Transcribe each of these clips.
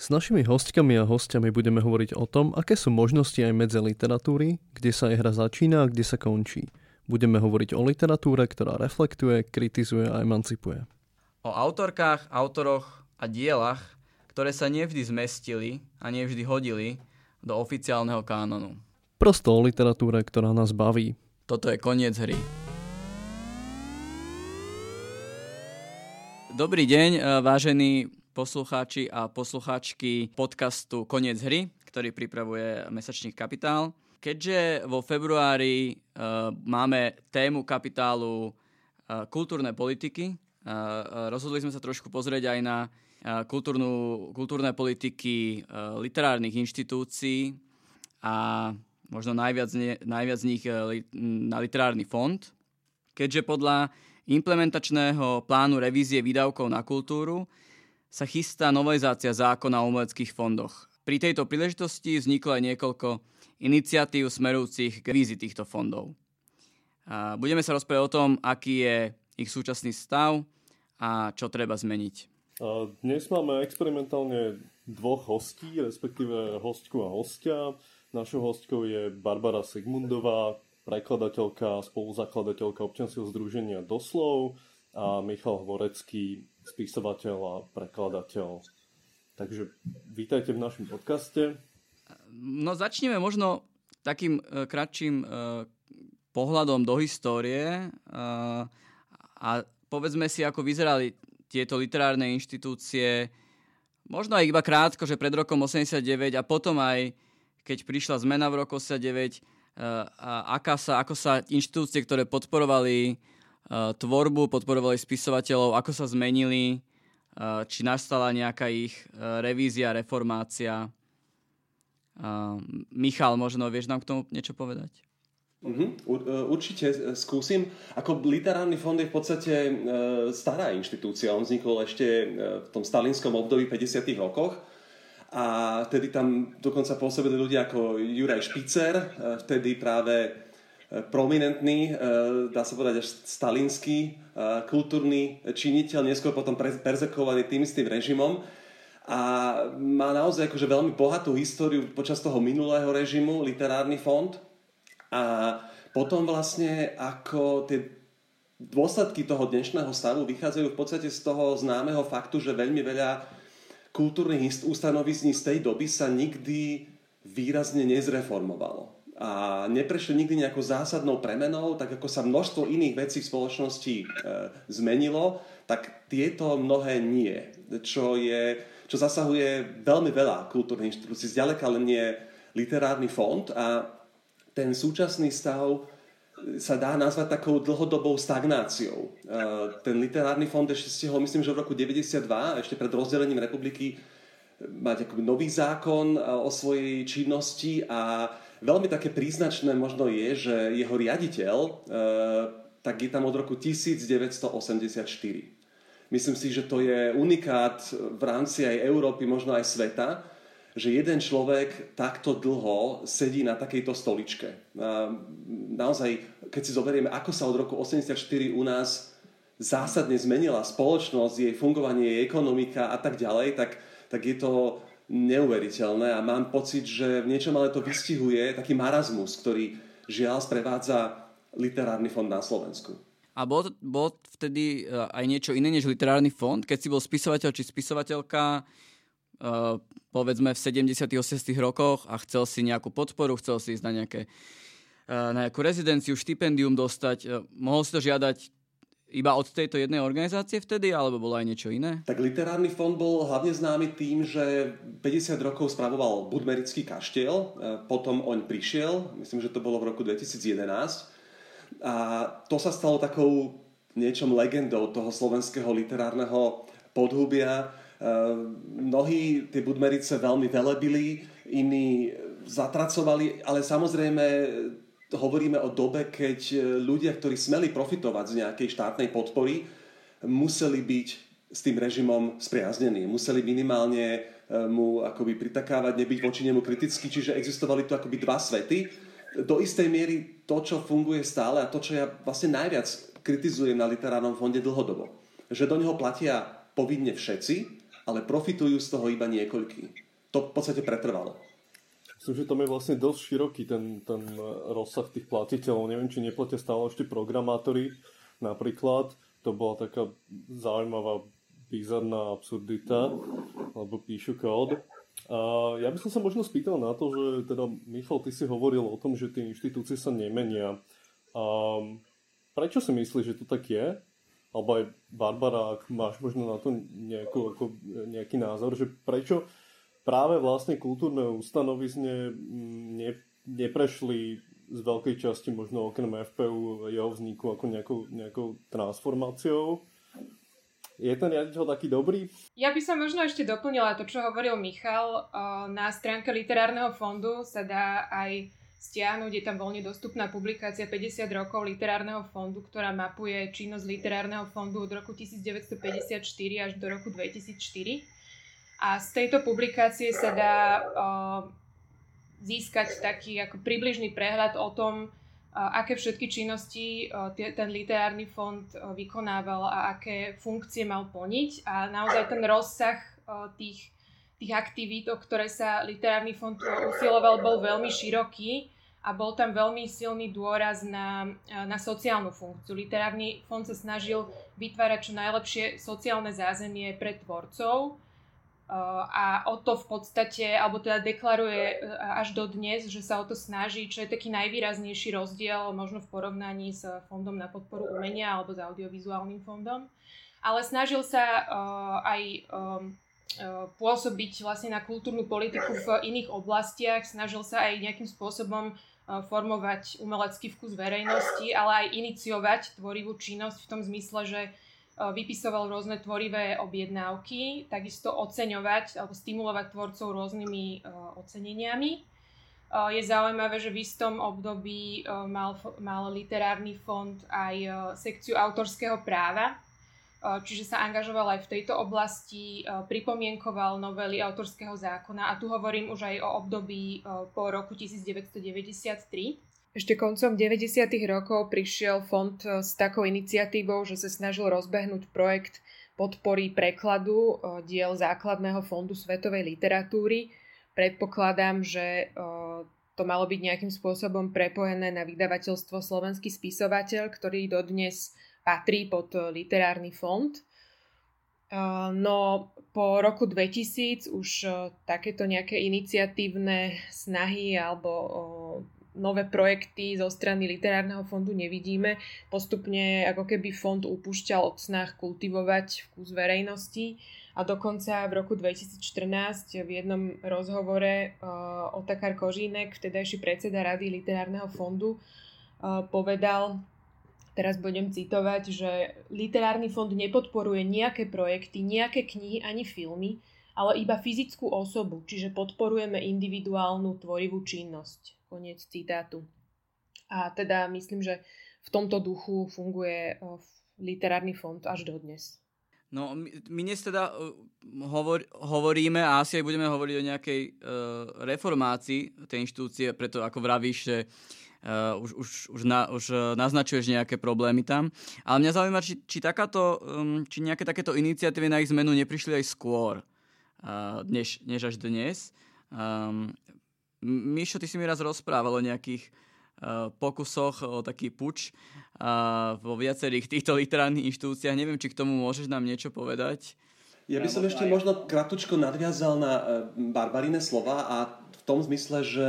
S našimi hostkami a hostiami budeme hovoriť o tom, aké sú možnosti aj medze literatúry, kde sa jej hra začína a kde sa končí. Budeme hovoriť o literatúre, ktorá reflektuje, kritizuje a emancipuje. O autorkách, autoroch a dielach, ktoré sa nevždy zmestili a nevždy hodili do oficiálneho kánonu. Prosto o literatúre, ktorá nás baví. Toto je koniec hry. Dobrý deň, eh, vážení poslucháči a poslucháčky podcastu Koniec hry, ktorý pripravuje mesačník Kapitál. Keďže vo februári uh, máme tému kapitálu uh, kultúrne politiky, uh, rozhodli sme sa trošku pozrieť aj na uh, kultúrnu, kultúrne politiky uh, literárnych inštitúcií a možno najviac, ne, najviac z nich na literárny fond. Keďže podľa implementačného plánu revízie výdavkov na kultúru sa chystá novelizácia zákona o umeleckých fondoch. Pri tejto príležitosti vzniklo aj niekoľko iniciatív smerujúcich k vízi týchto fondov. A budeme sa rozprávať o tom, aký je ich súčasný stav a čo treba zmeniť. Dnes máme experimentálne dvoch hostí, respektíve hostku a hostia. Našou hostkou je Barbara Sigmundová, prekladateľka, spoluzakladateľka občianskeho združenia Doslov a Michal Hvorecký, spisovateľ a prekladateľ. Takže vítajte v našom podcaste. No začneme možno takým uh, kratším uh, pohľadom do histórie uh, a povedzme si, ako vyzerali tieto literárne inštitúcie možno aj iba krátko, že pred rokom 89 a potom aj keď prišla zmena v roku 89, a aká sa, ako sa inštitúcie, ktoré podporovali tvorbu, podporovali spisovateľov, ako sa zmenili, eh, či nastala nejaká ich eh, revízia, reformácia. Michal, možno vieš nám k tomu niečo povedať? Uh-huh. Určite skúsim. Ako literárny fond je v podstate stará inštitúcia. On vznikol ešte v tom stalinskom období 50. rokoch. A vtedy tam dokonca pôsobili ľudia ako Juraj Špicer, vtedy práve prominentný, e, dá sa povedať až stalinský e, kultúrny činiteľ, neskôr potom perzekovaný tým istým režimom. A má naozaj akože veľmi bohatú históriu počas toho minulého režimu, literárny fond. A potom vlastne ako tie dôsledky toho dnešného stavu vychádzajú v podstate z toho známeho faktu, že veľmi veľa kultúrnych ustanovizní z tej doby sa nikdy výrazne nezreformovalo a neprešli nikdy nejakou zásadnou premenou, tak ako sa množstvo iných vecí v spoločnosti e, zmenilo, tak tieto mnohé nie. Čo, je, čo zasahuje veľmi veľa kultúrnych inštitúcií, zďaleka len nie literárny fond a ten súčasný stav sa dá nazvať takou dlhodobou stagnáciou. E, ten literárny fond ešte stihol, myslím, že v roku 92, ešte pred rozdelením republiky, mať akoby nový zákon e, o svojej činnosti a Veľmi také príznačné možno je, že jeho riaditeľ e, tak je tam od roku 1984. Myslím si, že to je unikát v rámci aj Európy, možno aj sveta, že jeden človek takto dlho sedí na takejto stoličke. Naozaj, keď si zoberieme, ako sa od roku 84 u nás zásadne zmenila spoločnosť, jej fungovanie, jej ekonomika a tak ďalej, tak, tak je to neuveriteľné a mám pocit, že v niečom ale to vystihuje taký marazmus, ktorý žiaľ sprevádza literárny fond na Slovensku. A bol, bol vtedy e, aj niečo iné než literárny fond? Keď si bol spisovateľ či spisovateľka, uh, povedzme v 70 80 rokoch a chcel si nejakú podporu, chcel si ísť na nejaké na nejakú rezidenciu, štipendium dostať. Mohol si to žiadať iba od tejto jednej organizácie vtedy, alebo bolo aj niečo iné? Tak literárny fond bol hlavne známy tým, že 50 rokov spravoval Budmerický kaštiel, potom oň prišiel, myslím, že to bolo v roku 2011. A to sa stalo takou niečom legendou toho slovenského literárneho podhubia. Mnohí tie Budmerice veľmi velebili, iní zatracovali, ale samozrejme hovoríme o dobe, keď e, ľudia, ktorí smeli profitovať z nejakej štátnej podpory, museli byť s tým režimom spriaznení. Museli minimálne e, mu akoby pritakávať, nebyť voči nemu kritický, čiže existovali tu akoby dva svety. Do istej miery to, čo funguje stále a to, čo ja vlastne najviac kritizujem na literárnom fonde dlhodobo. Že do neho platia povinne všetci, ale profitujú z toho iba niekoľký. To v podstate pretrvalo. Myslím, že tam je vlastne dosť široký ten, ten rozsah tých platiteľov. Neviem, či neplatia stále ešte programátori napríklad. To bola taká zaujímavá, bizarná absurdita, lebo píšu kód. Ja by som sa možno spýtal na to, že teda Michal, ty si hovoril o tom, že tie inštitúcie sa nemenia. A prečo si myslíš, že to tak je? Alebo aj Barbara, ak máš možno na to nejakú, ako, nejaký názor, že prečo práve vlastne kultúrne ustanovizne mm, ne, neprešli z veľkej časti možno okrem FPU jeho vzniku ako nejakou, nejakou transformáciou. Je ten riaditeľ taký dobrý? Ja by som možno ešte doplnila to, čo hovoril Michal. Na stránke Literárneho fondu sa dá aj stiahnuť, je tam voľne dostupná publikácia 50 rokov Literárneho fondu, ktorá mapuje činnosť Literárneho fondu od roku 1954 až do roku 2004 a z tejto publikácie sa dá uh, získať taký ako približný prehľad o tom, aké všetky činnosti ten literárny fond vykonával a aké funkcie mal plniť. A naozaj ten rozsah tých, tých aktivít, o ktoré sa literárny fond usiloval, bol veľmi široký a bol tam veľmi silný dôraz na, na sociálnu funkciu. Literárny fond sa snažil vytvárať čo najlepšie sociálne zázemie pre tvorcov, a o to v podstate, alebo teda deklaruje e, až do dnes, že sa o to snaží, čo je taký najvýraznejší rozdiel možno v porovnaní s Fondom na podporu umenia alebo s audiovizuálnym fondom. Ale snažil sa uh, aj uh, pôsobiť vlastne na kultúrnu politiku v iných oblastiach, snažil sa aj nejakým spôsobom formovať umelecký vkus verejnosti, ale aj iniciovať tvorivú činnosť v tom zmysle, že vypisoval rôzne tvorivé objednávky, takisto oceňovať alebo stimulovať tvorcov rôznymi oceneniami. Je zaujímavé, že v istom období mal, mal literárny fond aj sekciu autorského práva, čiže sa angažoval aj v tejto oblasti, pripomienkoval novely autorského zákona a tu hovorím už aj o období po roku 1993. Ešte koncom 90. rokov prišiel fond e, s takou iniciatívou, že sa snažil rozbehnúť projekt podpory prekladu e, diel základného fondu svetovej literatúry. Predpokladám, že e, to malo byť nejakým spôsobom prepojené na vydavateľstvo Slovenský spisovateľ, ktorý dodnes patrí pod literárny fond. No po roku 2000 už takéto nejaké iniciatívne snahy alebo nové projekty zo strany literárneho fondu nevidíme. Postupne ako keby fond upúšťal od snách kultivovať vkus verejnosti a dokonca v roku 2014 v jednom rozhovore uh, Otakar Kožínek, vtedajší predseda Rady literárneho fondu, uh, povedal, teraz budem citovať, že literárny fond nepodporuje nejaké projekty, nejaké knihy ani filmy, ale iba fyzickú osobu, čiže podporujeme individuálnu tvorivú činnosť. Koniec citátu. A teda myslím, že v tomto duchu funguje literárny fond až dodnes. No, my, my dnes teda hovor, hovoríme a asi aj budeme hovoriť o nejakej uh, reformácii tej inštitúcie, preto ako vravíš, že uh, už, už, už, na, už uh, naznačuješ nejaké problémy tam. Ale mňa zaujíma, či, či, takáto, um, či nejaké takéto iniciatívy na ich zmenu neprišli aj skôr, uh, než, než až dnes. Um, Mišo, ty si mi raz rozprával o nejakých uh, pokusoch o taký puč uh, vo viacerých týchto literárnych inštitúciách. Neviem, či k tomu môžeš nám niečo povedať. Ja by som ešte možno kratučko nadviazal na uh, Barbarine slova a v tom zmysle, že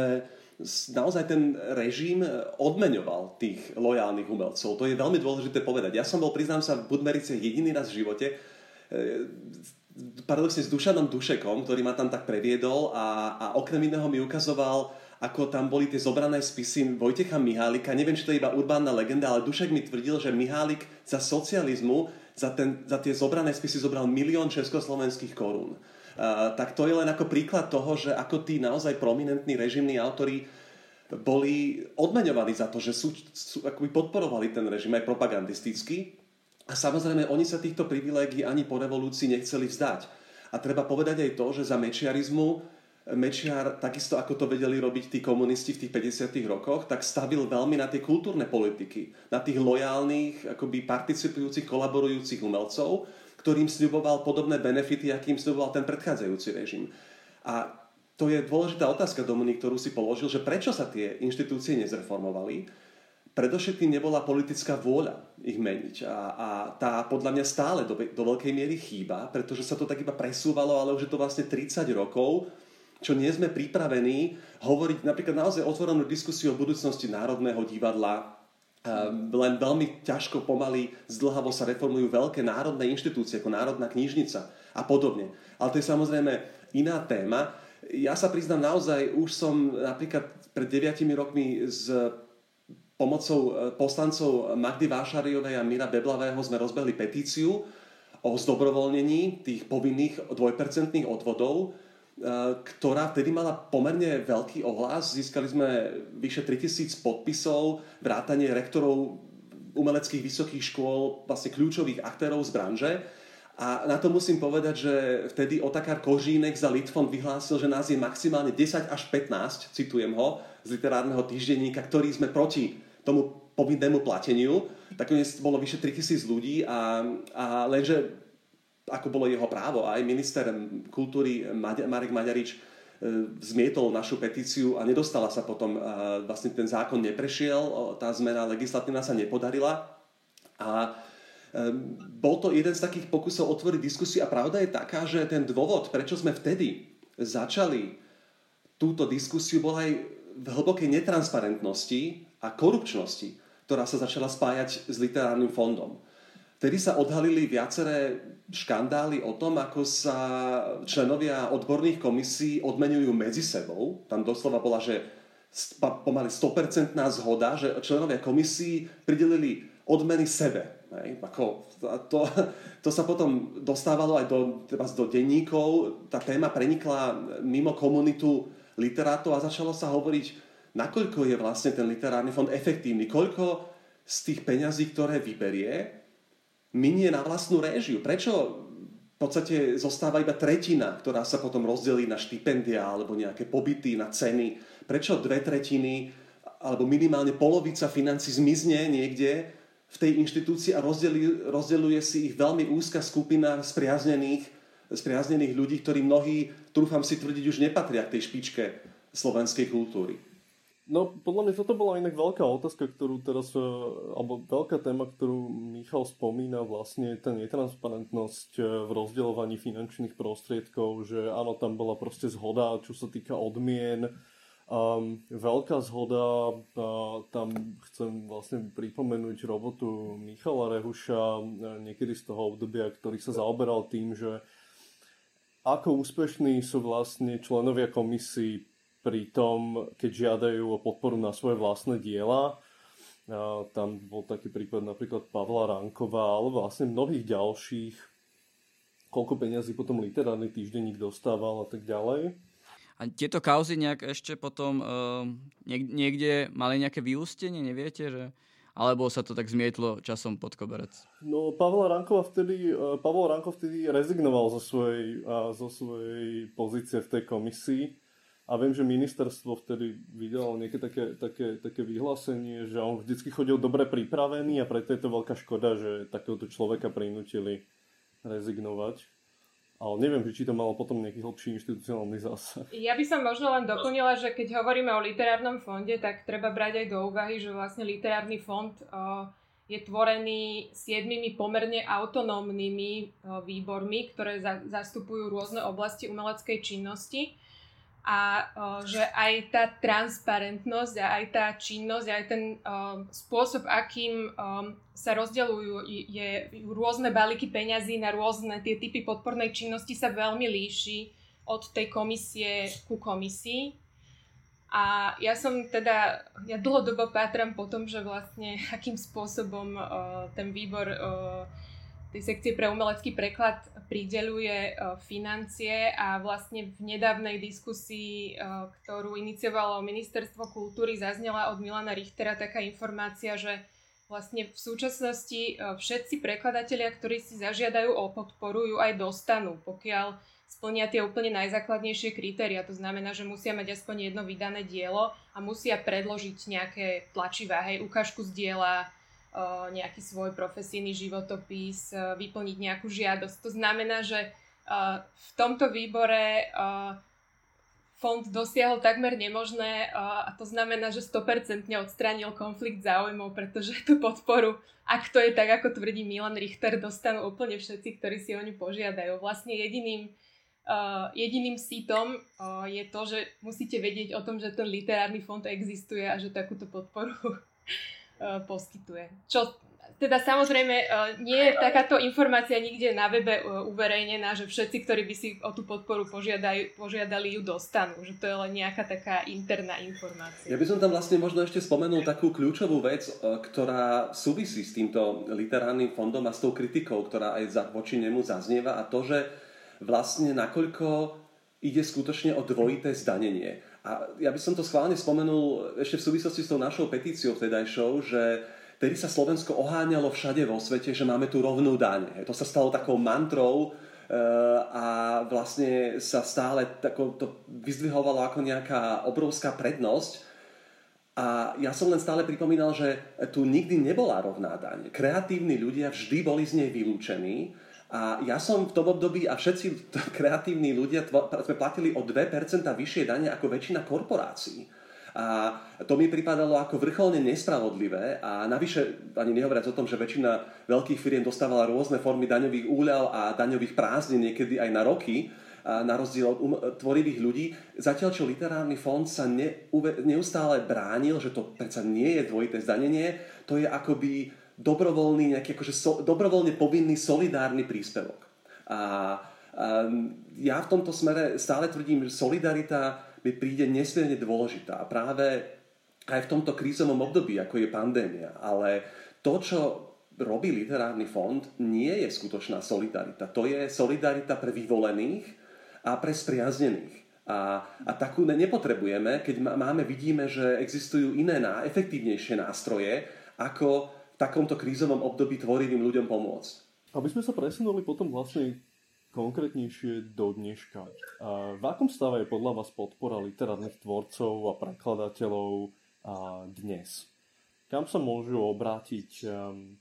naozaj ten režim odmeňoval tých lojálnych umelcov. To je veľmi dôležité povedať. Ja som bol, priznám sa, v Budmerice jediný raz v živote, paradoxne s Dušanom Dušekom, ktorý ma tam tak previedol a, a okrem iného mi ukazoval ako tam boli tie zobrané spisy Vojtecha Mihálika. Neviem, či to je iba urbánna legenda, ale Dušek mi tvrdil, že Mihálik za socializmu, za, ten, za tie zobrané spisy zobral milión československých korún. Uh, tak to je len ako príklad toho, že ako tí naozaj prominentní režimní autori boli odmeňovaní za to, že sú, sú, akoby podporovali ten režim aj propagandisticky. A samozrejme, oni sa týchto privilégií ani po revolúcii nechceli vzdať. A treba povedať aj to, že za mečiarizmu Mečiar, takisto ako to vedeli robiť tí komunisti v tých 50 rokoch, tak stavil veľmi na tie kultúrne politiky, na tých lojálnych, akoby participujúcich, kolaborujúcich umelcov, ktorým sľuboval podobné benefity, akým sľuboval ten predchádzajúci režim. A to je dôležitá otázka, Dominik, ktorú si položil, že prečo sa tie inštitúcie nezreformovali. Predovšetkým nebola politická vôľa ich meniť. A, a tá podľa mňa stále do, do veľkej miery chýba, pretože sa to tak iba presúvalo, ale už je to vlastne 30 rokov čo nie sme pripravení hovoriť napríklad naozaj otvorenú diskusiu o budúcnosti Národného divadla, len veľmi ťažko, pomaly, zdlhavo sa reformujú veľké národné inštitúcie, ako Národná knižnica a podobne. Ale to je samozrejme iná téma. Ja sa priznám naozaj, už som napríklad pred 9 rokmi s pomocou e, poslancov Magdy Vášariovej a Mira Beblavého sme rozbehli petíciu o zdobrovoľnení tých povinných dvojpercentných odvodov Eh, ktorá vtedy mala pomerne veľký ohlas. Získali sme vyše 3000 podpisov, vrátanie rektorov umeleckých vysokých škôl, vlastne kľúčových aktérov z branže. A na to musím povedať, že vtedy Otakar Kožínek za Litfond vyhlásil, že nás je maximálne 10 až 15, citujem ho, z literárneho týždenníka, ktorí sme proti tomu povinnému plateniu. Nakoniec bolo vyše 3000 ľudí a, a lenže ako bolo jeho právo. Aj minister kultúry Marek Maďarič e, zmietol našu petíciu a nedostala sa potom, vlastne ten zákon neprešiel, tá zmena legislatívna sa nepodarila. A e, bol to jeden z takých pokusov otvoriť diskusiu a pravda je taká, že ten dôvod, prečo sme vtedy začali túto diskusiu, bol aj v hlbokej netransparentnosti a korupčnosti, ktorá sa začala spájať s literárnym fondom. Vtedy sa odhalili viaceré škandály o tom, ako sa členovia odborných komisí odmenujú medzi sebou. Tam doslova bola, že pomaly 100% zhoda, že členovia komisí pridelili odmeny sebe. Hej, ako to, to sa potom dostávalo aj do, do denníkov. Tá téma prenikla mimo komunitu literátov a začalo sa hovoriť, nakoľko je vlastne ten literárny fond efektívny, koľko z tých peňazí, ktoré vyberie, minie na vlastnú réžiu. Prečo v podstate zostáva iba tretina, ktorá sa potom rozdelí na štipendia alebo nejaké pobyty, na ceny? Prečo dve tretiny alebo minimálne polovica financí zmizne niekde v tej inštitúcii a rozdeluje, rozdeluje si ich veľmi úzka skupina spriaznených, spriaznených ľudí, ktorí mnohí, trúfam si tvrdiť, už nepatria k tej špičke slovenskej kultúry. No, podľa mňa toto bola inak veľká otázka, ktorú teraz, e, alebo veľká téma, ktorú Michal spomína, vlastne tá netransparentnosť e, v rozdeľovaní finančných prostriedkov, že áno, tam bola proste zhoda, čo sa týka odmien, Um, veľká zhoda, uh, tam chcem vlastne pripomenúť robotu Michala Rehuša, niekedy z toho obdobia, ktorý sa zaoberal tým, že ako úspešní sú vlastne členovia komisí pri tom, keď žiadajú o podporu na svoje vlastné diela. Tam bol taký prípad napríklad Pavla Rankova, ale vlastne mnohých ďalších, koľko peňazí potom literárny týždenník dostával a tak ďalej. A tieto kauzy nejak ešte potom uh, niekde mali nejaké vyústenie, neviete, že alebo sa to tak zmietlo časom pod koberec? No, Pavel Rankova vtedy, uh, Pavel Rankov vtedy rezignoval zo svojej, zo svojej pozície v tej komisii a viem, že ministerstvo vtedy vydalo nejaké také, také, také vyhlásenie, že on vždycky chodil dobre pripravený a preto je to veľká škoda, že takéhoto človeka prinútili rezignovať. Ale neviem, či to malo potom nejaký hlbší inštitucionálny zásah. Ja by som možno len doplnila, že keď hovoríme o literárnom fonde, tak treba brať aj do úvahy, že vlastne literárny fond o, je tvorený siedmimi pomerne autonómnymi o, výbormi, ktoré za, zastupujú rôzne oblasti umeleckej činnosti a že aj tá transparentnosť a aj tá činnosť, aj ten spôsob, akým sa rozdeľujú je, rôzne balíky peňazí na rôzne tie typy podpornej činnosti sa veľmi líši od tej komisie ku komisii. A ja som teda, ja dlhodobo pátram po tom, že vlastne akým spôsobom uh, ten výbor uh, tej sekcie pre umelecký preklad prideluje uh, financie a vlastne v nedávnej diskusii, uh, ktorú iniciovalo Ministerstvo kultúry, zaznela od Milana Richtera taká informácia, že vlastne v súčasnosti uh, všetci prekladatelia, ktorí si zažiadajú o podporu, ju aj dostanú, pokiaľ splnia tie úplne najzákladnejšie kritéria. To znamená, že musia mať aspoň jedno vydané dielo a musia predložiť nejaké tlačivá, hej, ukážku z diela, nejaký svoj profesijný životopis, vyplniť nejakú žiadosť. To znamená, že v tomto výbore fond dosiahol takmer nemožné a to znamená, že 100% odstránil konflikt záujmov, pretože tú podporu, ak to je tak, ako tvrdí Milan Richter, dostanú úplne všetci, ktorí si o ňu požiadajú. Vlastne jediným, jediným sítom je to, že musíte vedieť o tom, že ten literárny fond existuje a že takúto podporu poskytuje. Čo teda samozrejme e, nie je takáto informácia nikde na webe e, uverejnená, že všetci, ktorí by si o tú podporu požiadali, požiadali ju dostanú. Že to je len nejaká taká interná informácia. Ja by som tam vlastne možno ešte spomenul takú kľúčovú vec, ktorá súvisí s týmto literárnym fondom a s tou kritikou, ktorá aj voči nemu zaznieva a to, že vlastne nakoľko ide skutočne o dvojité zdanenie. A ja by som to schválne spomenul ešte v súvislosti s tou našou petíciou vtedajšou, že tedy sa Slovensko oháňalo všade vo svete, že máme tu rovnú daň. To sa stalo takou mantrou eh, a vlastne sa stále tako, to vyzdvihovalo ako nejaká obrovská prednosť. A ja som len stále pripomínal, že tu nikdy nebola rovná daň. Kreatívni ľudia vždy boli z nej vylúčení a ja som v tom období a všetci kreatívni ľudia sme platili o 2% vyššie dane ako väčšina korporácií. A to mi pripadalo ako vrcholne nespravodlivé a navyše ani nehovoriac o tom, že väčšina veľkých firiem dostávala rôzne formy daňových úľav a daňových prázdnin niekedy aj na roky, na rozdiel od um, tvorivých ľudí. Zatiaľ, čo literárny fond sa ne, neustále bránil, že to predsa nie je dvojité zdanenie, to je akoby dobrovoľný, nejaký akože so, dobrovoľne povinný solidárny príspevok. A, a ja v tomto smere stále tvrdím, že solidarita mi príde nesmierne dôležitá. A práve aj v tomto krízovom období, ako je pandémia. Ale to, čo robí literárny fond, nie je skutočná solidarita. To je solidarita pre vyvolených a pre spriaznených. A, a takú nepotrebujeme, keď máme, vidíme, že existujú iné, efektívnejšie nástroje, ako takomto krízovom období tvorivým ľuďom pomôcť. Aby sme sa presunuli potom vlastne konkrétnejšie do dneška. A v akom stave je podľa vás podpora literárnych tvorcov a prekladateľov a dnes? Kam sa môžu obrátiť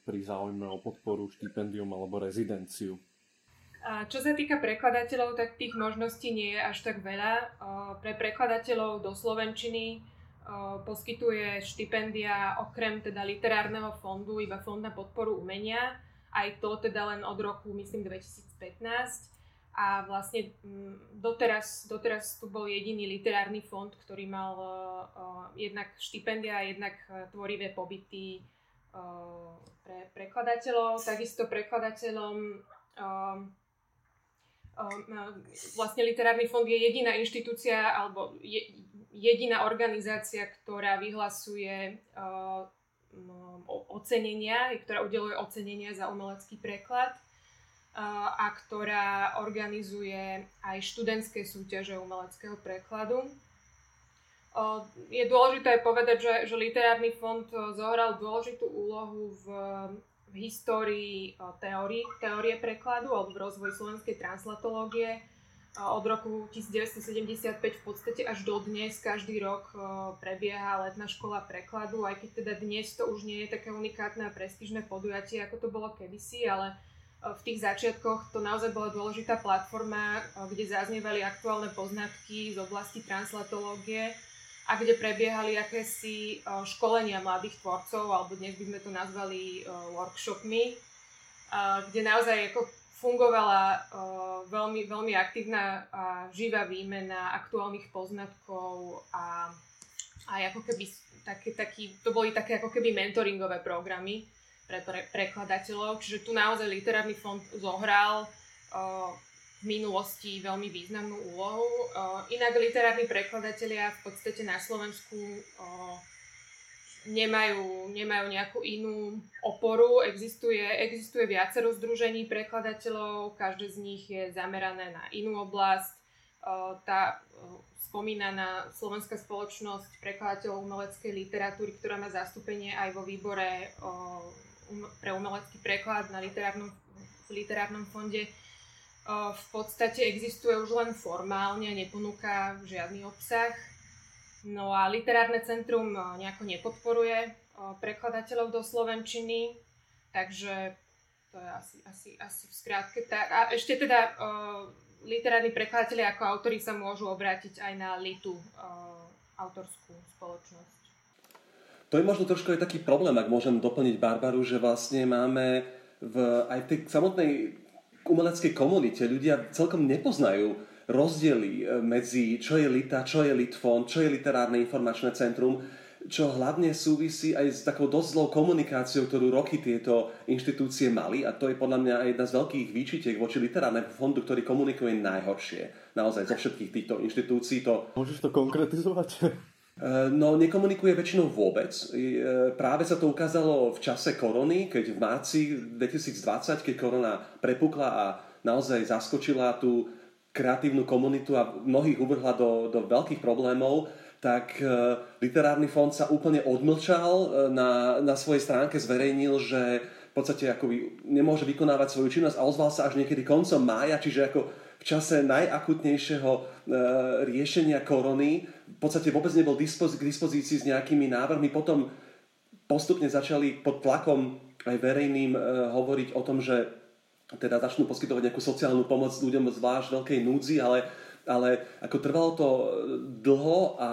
pri záujme o podporu, štipendium alebo rezidenciu? A čo sa týka prekladateľov, tak tých možností nie je až tak veľa. Pre prekladateľov do Slovenčiny poskytuje štipendia okrem teda literárneho fondu iba Fond na podporu umenia. Aj to teda len od roku, myslím, 2015. A vlastne doteraz, doteraz tu bol jediný literárny fond, ktorý mal jednak štipendia, jednak uh, tvorivé pobyty pre prekladateľov. Takisto prekladateľom vlastne literárny fond je jediná inštitúcia alebo je, jediná organizácia, ktorá vyhlasuje uh, ocenenia, ktorá udeluje ocenenia za umelecký preklad uh, a ktorá organizuje aj študentské súťaže umeleckého prekladu. Uh, je dôležité povedať, že, že literárny fond zohral dôležitú úlohu v, v histórii teórie, teórie prekladu alebo v rozvoji slovenskej translatológie od roku 1975 v podstate až do dnes každý rok prebieha letná škola prekladu, aj keď teda dnes to už nie je také unikátne a prestížne podujatie, ako to bolo kedysi, ale v tých začiatkoch to naozaj bola dôležitá platforma, kde zaznievali aktuálne poznatky z oblasti translatológie a kde prebiehali akési školenia mladých tvorcov, alebo dnes by sme to nazvali workshopmi, kde naozaj ako fungovala uh, veľmi, veľmi aktívna a živá výmena aktuálnych poznatkov a aj ako keby taký, taký, to boli také ako keby mentoringové programy pre, pre prekladateľov, čiže tu naozaj literárny fond zohral uh, v minulosti veľmi významnú úlohu. Uh, inak literárni prekladatelia v podstate na Slovensku nemajú, nemajú nejakú inú oporu. Existuje, existuje viacero združení prekladateľov, každé z nich je zamerané na inú oblasť. Tá spomínaná Slovenská spoločnosť prekladateľov umeleckej literatúry, ktorá má zastúpenie aj vo výbore um, pre umelecký preklad na literárnom, v literárnom fonde, v podstate existuje už len formálne, neponúka žiadny obsah No a literárne centrum eh, nejako nepodporuje eh, prekladateľov do Slovenčiny, takže to je asi, asi, asi v skrátke tak. A ešte teda uh, literárni prekladatelia ako autori sa môžu obrátiť aj na LITU, autorskú spoločnosť. To je možno trošku aj taký problém, ak môžem doplniť Barbaru, že vlastne máme v, aj v tej samotnej umeleckej komunite ľudia celkom nepoznajú rozdiely e, medzi čo je LITA, čo je LITFON, čo je Literárne informačné centrum, čo hlavne súvisí aj s takou dosť zlou komunikáciou, ktorú roky tieto inštitúcie mali a to je podľa mňa jedna z veľkých výčitiek voči literárnemu fondu, ktorý komunikuje najhoršie. Naozaj zo všetkých týchto inštitúcií to... Môžeš to konkretizovať? E, no, nekomunikuje väčšinou vôbec. E, práve sa to ukázalo v čase korony, keď v marci 2020, keď korona prepukla a naozaj zaskočila tú kreatívnu komunitu a mnohých uvrhla do, do veľkých problémov, tak e, literárny fond sa úplne odmlčal e, na, na svojej stránke, zverejnil, že v podstate akoby nemôže vykonávať svoju činnosť a ozval sa až niekedy koncom mája, čiže ako v čase najakutnejšieho e, riešenia korony v podstate vôbec nebol dispoz- k dispozícii s nejakými návrhmi. Potom postupne začali pod tlakom aj verejným e, hovoriť o tom, že teda začnú poskytovať nejakú sociálnu pomoc ľuďom zvlášť veľkej núdzi, ale, ale ako trvalo to dlho a,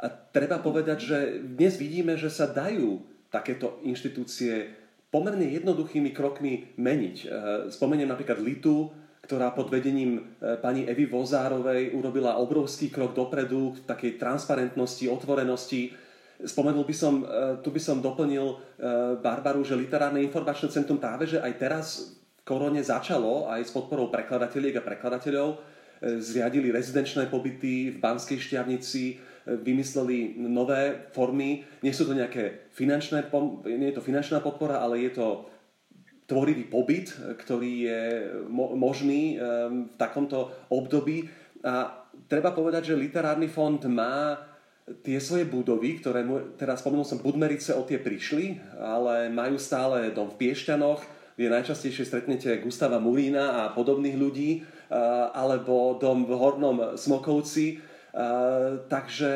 a treba povedať, že dnes vidíme, že sa dajú takéto inštitúcie pomerne jednoduchými krokmi meniť. E, spomeniem napríklad Litu, ktorá pod vedením e, pani Evy Vozárovej urobila obrovský krok dopredu k takej transparentnosti, otvorenosti. Spomenul by som, e, tu by som doplnil Barbaru, že Literárne informačné centrum práve, že aj teraz korone začalo aj s podporou prekladateľiek a prekladateľov. E, zriadili rezidenčné pobyty v Banskej šťavnici, e, vymysleli nové formy. Nie sú to nejaké finančné, nie je to finančná podpora, ale je to tvorivý pobyt, e, ktorý je možný v takomto období. A treba povedať, že literárny fond má tie svoje budovy, ktoré, teraz spomenul som Budmerice, o tie prišli, ale majú stále dom v Piešťanoch, kde najčastejšie stretnete Gustava Murína a podobných ľudí, alebo dom v Hornom Smokovci. Takže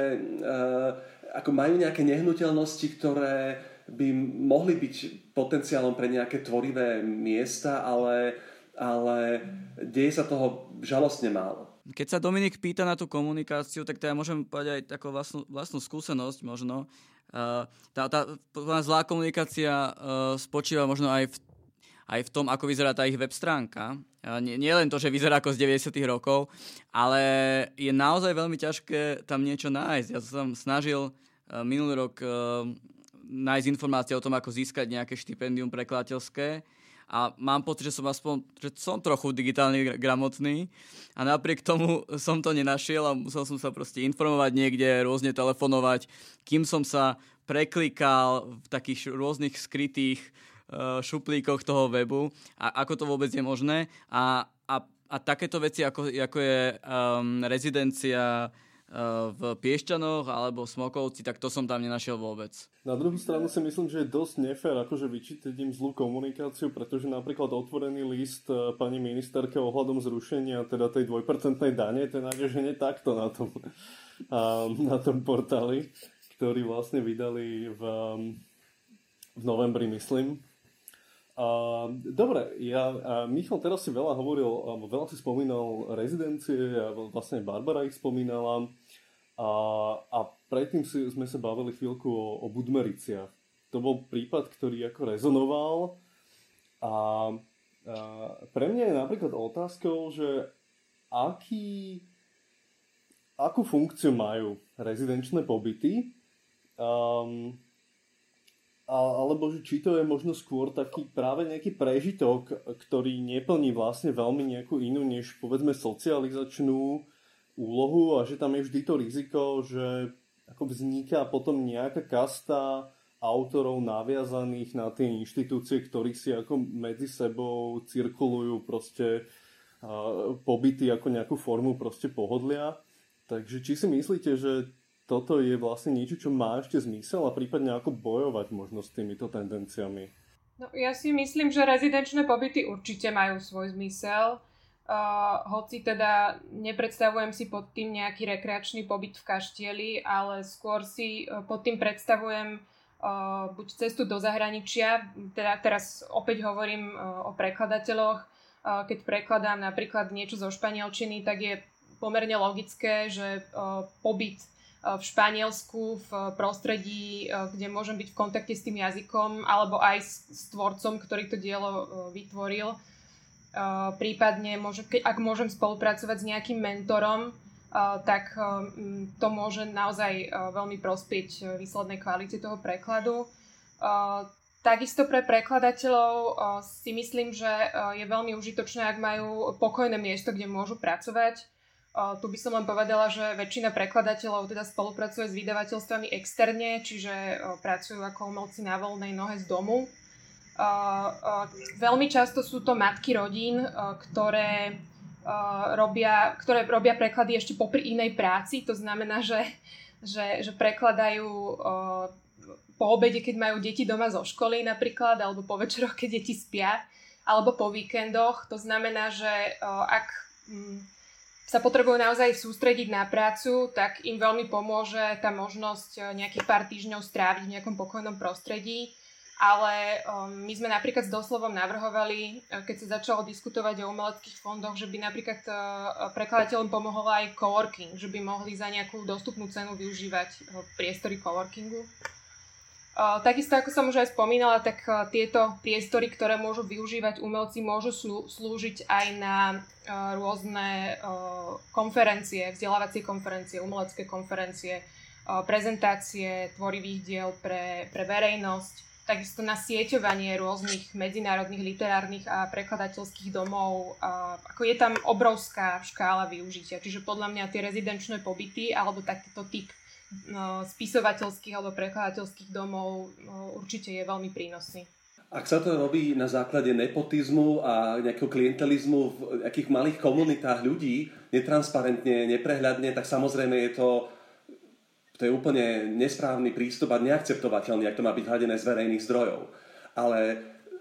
ako majú nejaké nehnuteľnosti, ktoré by mohli byť potenciálom pre nejaké tvorivé miesta, ale, ale deje sa toho žalostne málo. Keď sa Dominik pýta na tú komunikáciu, tak teda môžem povedať aj takú vlastnú, vlastnú skúsenosť možno. Tá, tá, zlá komunikácia uh, spočíva možno aj v aj v tom, ako vyzerá tá ich web stránka. Nie, nie len to, že vyzerá ako z 90. rokov, ale je naozaj veľmi ťažké tam niečo nájsť. Ja som snažil uh, minulý rok uh, nájsť informácie o tom, ako získať nejaké štipendium prekladateľské a mám pocit, že som aspoň že som trochu digitálne gramotný a napriek tomu som to nenašiel a musel som sa proste informovať niekde, rôzne telefonovať, kým som sa preklikal v takých rôznych skrytých šuplíkoch toho webu a ako to vôbec je možné a, a, a takéto veci ako, ako je um, rezidencia uh, v Piešťanoch alebo Smokovci, tak to som tam nenašiel vôbec. Na druhú stranu si myslím, že je dosť nefér akože vyčítať im zlú komunikáciu, pretože napríklad otvorený list eh, pani ministerke ohľadom zrušenia teda tej dvojpercentnej dane, ten nájdeš hneď takto na tom, na tom portáli, ktorý vlastne vydali v, v novembri, myslím, Uh, dobre, ja, Michal teraz si veľa hovoril, veľa si spomínal rezidencie, a vlastne Barbara ich spomínala. A, a predtým si, sme sa bavili chvíľku o, o Budmericiach. To bol prípad, ktorý ako rezonoval a pre mňa je napríklad otázkou, že aký, akú funkciu majú rezidenčné pobyty, um, alebo že či to je možno skôr taký práve nejaký prežitok, ktorý neplní vlastne veľmi nejakú inú než povedzme socializačnú úlohu a že tam je vždy to riziko, že ako vzniká potom nejaká kasta autorov naviazaných na tie inštitúcie, ktorí si ako medzi sebou cirkulujú proste pobyty ako nejakú formu proste pohodlia. Takže či si myslíte, že toto je vlastne niečo, čo má ešte zmysel a prípadne ako bojovať možno s týmito tendenciami? No, ja si myslím, že rezidenčné pobyty určite majú svoj zmysel. Uh, hoci teda nepredstavujem si pod tým nejaký rekreačný pobyt v kaštieli, ale skôr si uh, pod tým predstavujem uh, buď cestu do zahraničia, teda teraz opäť hovorím uh, o prekladateľoch, uh, keď prekladám napríklad niečo zo španielčiny, tak je pomerne logické, že uh, pobyt v Španielsku, v prostredí, kde môžem byť v kontakte s tým jazykom, alebo aj s, tvorcom, ktorý to dielo vytvoril. Prípadne, môže, ak môžem spolupracovať s nejakým mentorom, tak to môže naozaj veľmi prospieť výslednej kvalite toho prekladu. Takisto pre prekladateľov si myslím, že je veľmi užitočné, ak majú pokojné miesto, kde môžu pracovať tu by som len povedala, že väčšina prekladateľov teda spolupracuje s vydavateľstvami externe, čiže pracujú ako umelci na voľnej nohe z domu. Veľmi často sú to matky rodín, ktoré robia, ktoré robia preklady ešte popri inej práci. To znamená, že, že, že prekladajú po obede, keď majú deti doma zo školy napríklad, alebo po večeroch, keď deti spia, alebo po víkendoch. To znamená, že ak sa potrebujú naozaj sústrediť na prácu, tak im veľmi pomôže tá možnosť eh, nejakých pár týždňov stráviť v nejakom pokojnom prostredí. Ale um, my sme napríklad s doslovom navrhovali, eh, keď sa začalo diskutovať o umeleckých fondoch, že by napríklad uh, prekladateľom pomohol aj coworking, že by mohli za nejakú dostupnú cenu využívať priestory coworkingu. Takisto, ako som už aj spomínala, tak tieto priestory, ktoré môžu využívať umelci, môžu slúžiť aj na rôzne konferencie, vzdelávacie konferencie, umelecké konferencie, prezentácie tvorivých diel pre, pre verejnosť, takisto na sieťovanie rôznych medzinárodných literárnych a prekladateľských domov. Ako je tam obrovská škála využitia. Čiže podľa mňa tie rezidenčné pobyty alebo takýto typ spisovateľských alebo prekladateľských domov no, určite je veľmi prínosný. Ak sa to robí na základe nepotizmu a nejakého klientelizmu v nejakých malých komunitách ľudí, netransparentne, neprehľadne, tak samozrejme je to, to je úplne nesprávny prístup a neakceptovateľný, ak to má byť hľadené z verejných zdrojov. Ale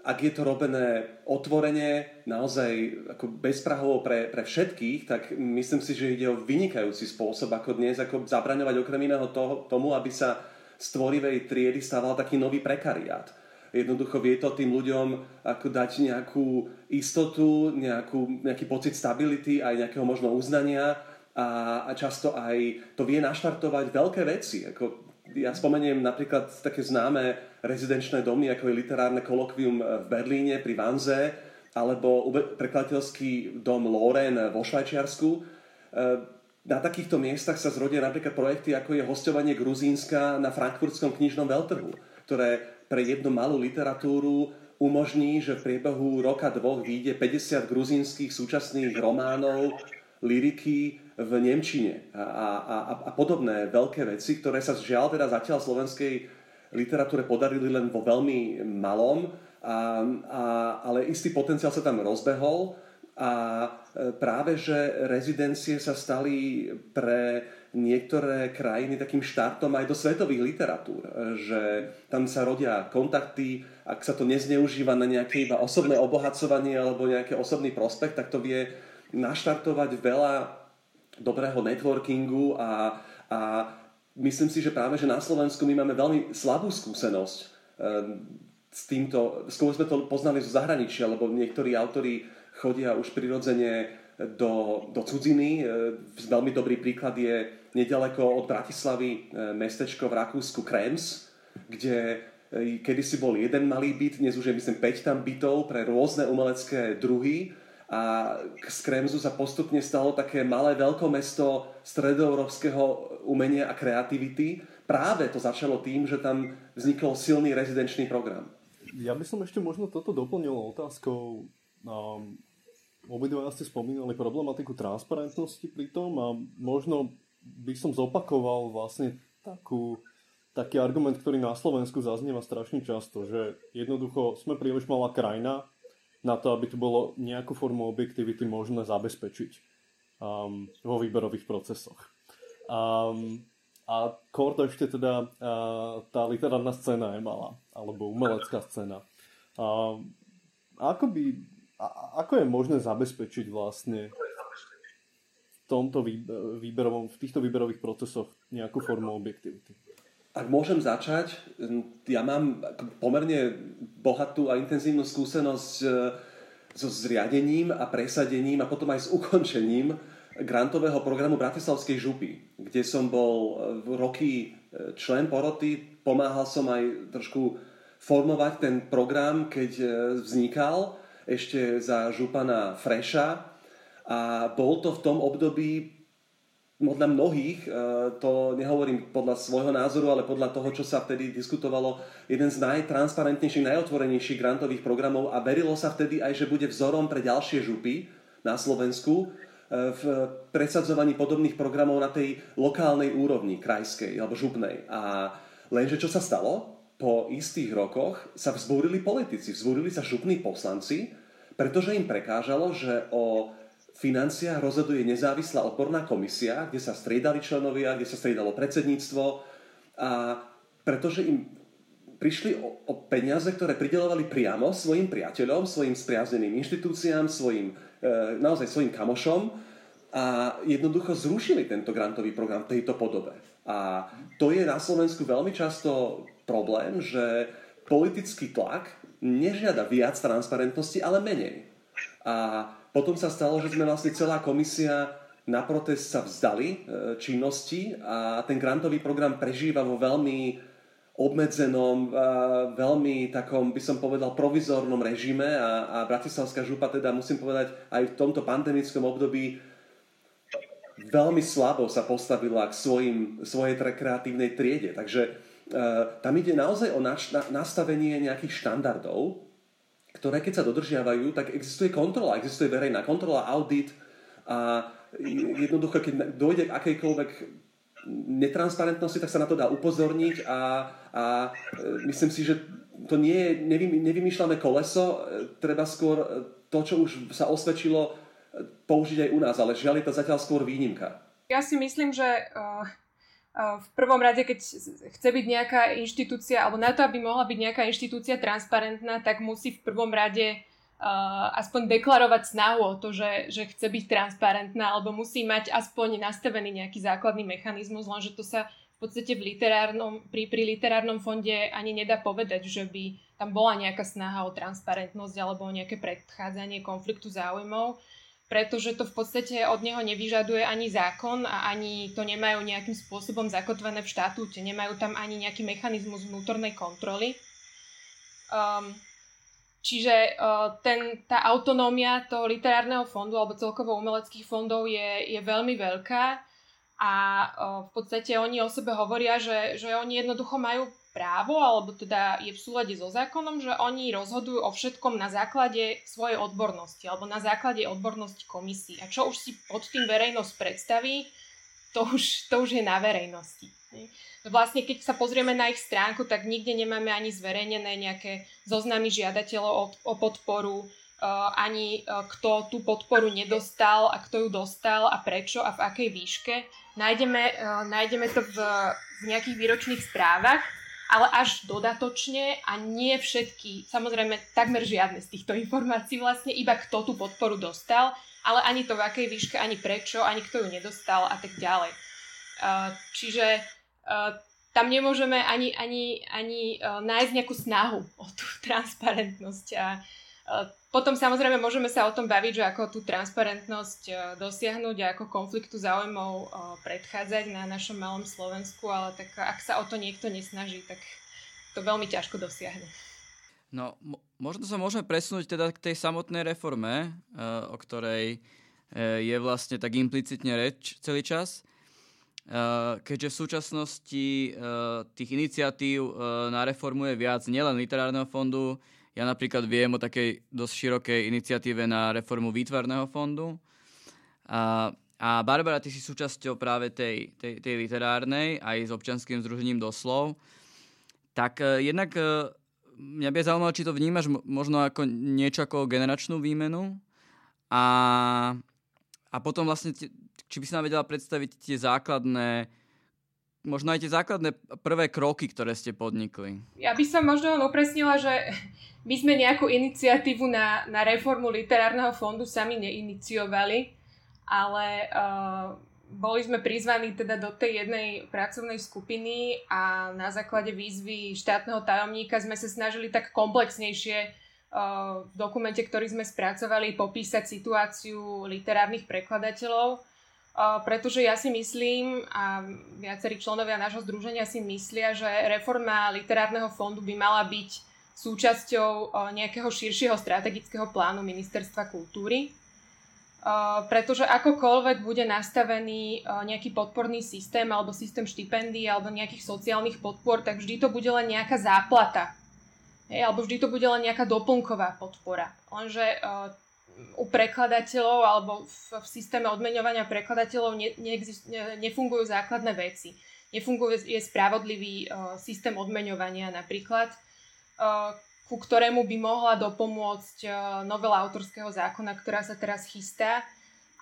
ak je to robené otvorene, naozaj ako bezprahovo pre, pre všetkých, tak myslím si, že ide o vynikajúci spôsob, ako dnes ako zabraňovať okrem iného toho, tomu, aby sa z tvorivej triedy stával taký nový prekariát. Jednoducho vie to tým ľuďom ako dať nejakú istotu, nejakú, nejaký pocit stability, aj nejakého možno uznania a, a často aj to vie naštartovať veľké veci. Ako ja spomeniem napríklad také známe rezidenčné domy, ako je literárne kolokvium v Berlíne pri Vanze, alebo prekladateľský dom Loren vo Švajčiarsku. E, na takýchto miestach sa zrodia napríklad projekty, ako je hostovanie Gruzínska na frankfurtskom knižnom veľtrhu, ktoré pre jednu malú literatúru umožní, že v priebehu roka dvoch vyjde 50 gruzínskych súčasných románov, liriky, v Nemčine a, a, a podobné veľké veci, ktoré sa žiaľ teda zatiaľ slovenskej literatúre podarili len vo veľmi malom, a, a, ale istý potenciál sa tam rozbehol. A e, práve, že rezidencie sa stali pre niektoré krajiny takým štartom aj do svetových literatúr, že tam sa rodia kontakty, ak sa to nezneužíva na nejaké iba osobné obohacovanie alebo nejaký osobný prospekt, tak to vie naštartovať veľa dobrého networkingu a, a myslím si, že práve že na Slovensku my máme veľmi slabú skúsenosť ehm, s týmto, skôr sme to poznali zo zahraničia, lebo niektorí autori chodia už prirodzene do, do cudziny. Ehm, veľmi dobrý príklad je nedaleko od Bratislavy ehm, mestečko v Rakúsku Krems, kde kedy si bol jeden malý byt, dnes už je myslím 5 tam bytov pre rôzne umelecké druhy a z Kremzu sa postupne stalo také malé veľkomesto stredoeurópskeho umenia a kreativity. Práve to začalo tým, že tam vznikol silný rezidenčný program. Ja by som ešte možno toto doplnil otázkou. Um, obidva ste spomínali problematiku transparentnosti pri tom a možno by som zopakoval vlastne takú, taký argument, ktorý na Slovensku zaznieva strašne často, že jednoducho sme príliš malá krajina na to, aby tu bolo nejakú formu objektivity možné zabezpečiť um, vo výberových procesoch. Um, a kort ešte teda uh, tá literárna scéna je malá, alebo umelecká scéna. Um, ako, by, a, ako je možné zabezpečiť vlastne v, tomto výberovom, v týchto výberových procesoch nejakú formu objektivity? Ak môžem začať, ja mám pomerne bohatú a intenzívnu skúsenosť e, so zriadením a presadením a potom aj s ukončením grantového programu Bratislavskej župy, kde som bol v roky e, člen poroty, pomáhal som aj trošku formovať ten program, keď e, vznikal ešte za župana Freša. A bol to v tom období podľa mnohých, e, to nehovorím podľa svojho názoru, ale podľa toho, čo sa vtedy diskutovalo, jeden z najtransparentnejších, najotvorenejších grantových programov a verilo sa vtedy aj, že bude vzorom pre ďalšie župy na Slovensku e, v presadzovaní podobných programov na tej lokálnej úrovni, krajskej alebo župnej. A lenže čo sa stalo? Po istých rokoch sa vzbúrili politici, vzbúrili sa župní poslanci, pretože im prekážalo, že o financiách rozhoduje nezávislá odborná komisia, kde sa striedali členovia, kde sa striedalo predsedníctvo a pretože im prišli o, o peniaze, ktoré pridelovali priamo svojim priateľom, svojim spriazneným inštitúciám, svojim, e, naozaj svojim kamošom a jednoducho zrušili tento grantový program v tejto podobe. A to je na Slovensku veľmi často problém, že politický tlak nežiada viac transparentnosti, ale menej. A potom sa stalo, že sme vlastne celá komisia na protest sa vzdali e, činnosti a ten grantový program prežíva vo veľmi obmedzenom, veľmi takom, by som povedal, provizornom režime a, a Bratislavská župa teda, musím povedať, aj v tomto pandemickom období veľmi slabo sa postavila k svojim, svojej kreatívnej triede. Takže e, tam ide naozaj o naš, na, nastavenie nejakých štandardov, ktoré keď sa dodržiavajú, tak existuje kontrola, existuje verejná kontrola, audit a jednoducho, keď dojde k akejkoľvek netransparentnosti, tak sa na to dá upozorniť a, a e, myslím si, že to nie je nevy, nevymýšľané koleso, e, treba skôr e, to, čo už sa osvedčilo, použiť aj u nás, ale žiaľ je to zatiaľ skôr výnimka. Ja si myslím, že uh v prvom rade, keď chce byť nejaká inštitúcia, alebo na to, aby mohla byť nejaká inštitúcia transparentná, tak musí v prvom rade uh, aspoň deklarovať snahu o to, že, že chce byť transparentná, alebo musí mať aspoň nastavený nejaký základný mechanizmus, lenže to sa v podstate v literárnom, pri, pri literárnom fonde ani nedá povedať, že by tam bola nejaká snaha o transparentnosť alebo o nejaké predchádzanie konfliktu záujmov pretože to v podstate od neho nevyžaduje ani zákon a ani to nemajú nejakým spôsobom zakotvené v štatúte, nemajú tam ani nejaký mechanizmus vnútornej kontroly. Um, čiže uh, ten, tá autonómia toho literárneho fondu alebo celkovo umeleckých fondov je, je veľmi veľká a uh, v podstate oni o sebe hovoria, že, že oni jednoducho majú právo, alebo teda je v súlade so zákonom, že oni rozhodujú o všetkom na základe svojej odbornosti, alebo na základe odbornosti komisí. A čo už si pod tým verejnosť predstaví, to už, to už je na verejnosti. Vlastne keď sa pozrieme na ich stránku, tak nikde nemáme ani zverejnené nejaké zoznamy žiadateľov o, o podporu, uh, ani uh, kto tú podporu nedostal a kto ju dostal a prečo a v akej výške. Nájdeme, uh, nájdeme to v, v nejakých výročných správach, ale až dodatočne a nie všetky, samozrejme takmer žiadne z týchto informácií vlastne, iba kto tú podporu dostal, ale ani to v akej výške, ani prečo, ani kto ju nedostal a tak ďalej. Čiže tam nemôžeme ani, ani, ani nájsť nejakú snahu o tú transparentnosť a potom samozrejme môžeme sa o tom baviť, že ako tú transparentnosť dosiahnuť a ako konfliktu záujmov predchádzať na našom malom Slovensku, ale tak ak sa o to niekto nesnaží, tak to veľmi ťažko dosiahne. No, mo- možno sa môžeme presunúť teda k tej samotnej reforme, o ktorej je vlastne tak implicitne reč celý čas. Keďže v súčasnosti tých iniciatív na reformu je viac nielen literárneho fondu, ja napríklad viem o takej dosť širokej iniciatíve na reformu výtvarného fondu. A, a Barbara, ty si súčasťou práve tej, tej, tej literárnej, aj s občanským združením Doslov. Tak uh, jednak uh, mňa by zaujímalo, či to vnímaš možno ako niečo ako generačnú výmenu a, a potom vlastne, či by si nám vedela predstaviť tie základné možno aj tie základné prvé kroky, ktoré ste podnikli. Ja by som možno upresnila, že my sme nejakú iniciatívu na, na reformu literárneho fondu sami neiniciovali, ale uh, boli sme prizvaní teda do tej jednej pracovnej skupiny a na základe výzvy štátneho tajomníka sme sa snažili tak komplexnejšie uh, v dokumente, ktorý sme spracovali, popísať situáciu literárnych prekladateľov, pretože ja si myslím a viacerí členovia nášho združenia si myslia, že reforma literárneho fondu by mala byť súčasťou uh, nejakého širšieho strategického plánu Ministerstva kultúry pretože akokoľvek bude nastavený uh, nejaký podporný systém alebo systém štipendií alebo nejakých sociálnych podpor, tak vždy to bude len nejaká záplata. Hej, alebo vždy to bude len nejaká doplnková podpora. Lenže u prekladateľov alebo v, v systéme odmeňovania prekladateľov ne, neexist, ne, nefungujú základné veci. Nefunguje je spravodlivý uh, systém odmeňovania napríklad, uh, ku ktorému by mohla dopomôcť uh, novela autorského zákona, ktorá sa teraz chystá,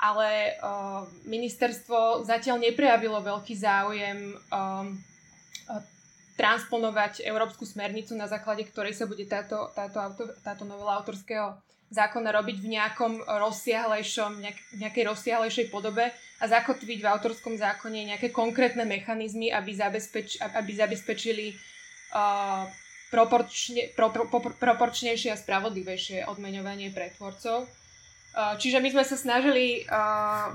ale uh, ministerstvo zatiaľ neprejavilo veľký záujem um, transponovať európsku smernicu, na základe ktorej sa bude táto, táto, táto novela autorského zákona robiť v nejakom rozsiahlejšom, nejak, nejakej rozsiahlejšej podobe a zakotviť v autorskom zákone nejaké konkrétne mechanizmy, aby, zabezpeč, aby zabezpečili uh, proporčne, pro, pro, pro, proporčnejšie a spravodlivejšie odmeňovanie pre tvorcov. Uh, čiže my sme sa snažili uh,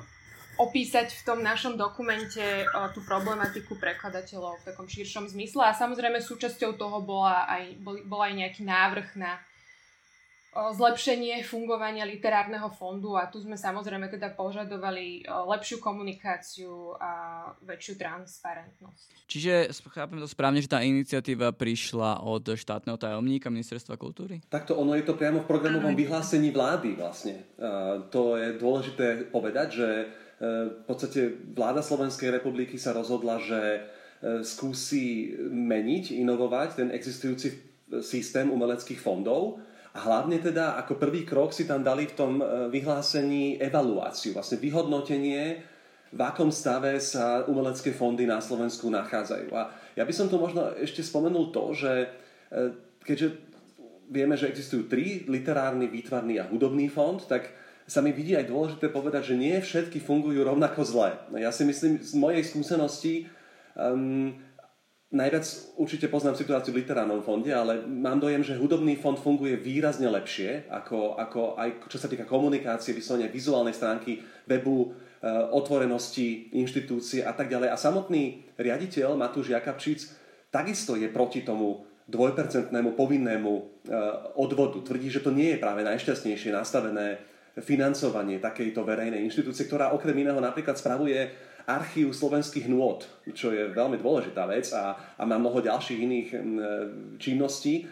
opísať v tom našom dokumente uh, tú problematiku prekladateľov v takom širšom zmysle a samozrejme súčasťou toho bola aj, bol, bol aj nejaký návrh na zlepšenie fungovania literárneho fondu a tu sme samozrejme teda požadovali lepšiu komunikáciu a väčšiu transparentnosť. Čiže chápem to správne, že tá iniciatíva prišla od štátneho tajomníka Ministerstva kultúry? Takto ono je to priamo v programovom vyhlásení vlády vlastne. Uh, to je dôležité povedať, že uh, v podstate vláda Slovenskej republiky sa rozhodla, že uh, skúsi meniť, inovovať ten existujúci systém umeleckých fondov a hlavne teda ako prvý krok si tam dali v tom e, vyhlásení evaluáciu, vlastne vyhodnotenie, v akom stave sa umelecké fondy na Slovensku nachádzajú. A ja by som tu možno ešte spomenul to, že e, keďže vieme, že existujú tri, literárny, výtvarný a hudobný fond, tak sa mi vidí aj dôležité povedať, že nie všetky fungujú rovnako zle. Ja si myslím, z mojej skúsenosti um, Najviac určite poznám situáciu v literárnom fonde, ale mám dojem, že hudobný fond funguje výrazne lepšie, ako, ako aj čo sa týka komunikácie, vyslovene vizuálnej stránky webu, e, otvorenosti inštitúcie a tak ďalej. A samotný riaditeľ Matúš Jakabčic takisto je proti tomu dvojpercentnému povinnému e, odvodu. Tvrdí, že to nie je práve najšťastnejšie nastavené financovanie takejto verejnej inštitúcie, ktorá okrem iného napríklad spravuje archív slovenských nôd, čo je veľmi dôležitá vec a, a má mnoho ďalších iných činností.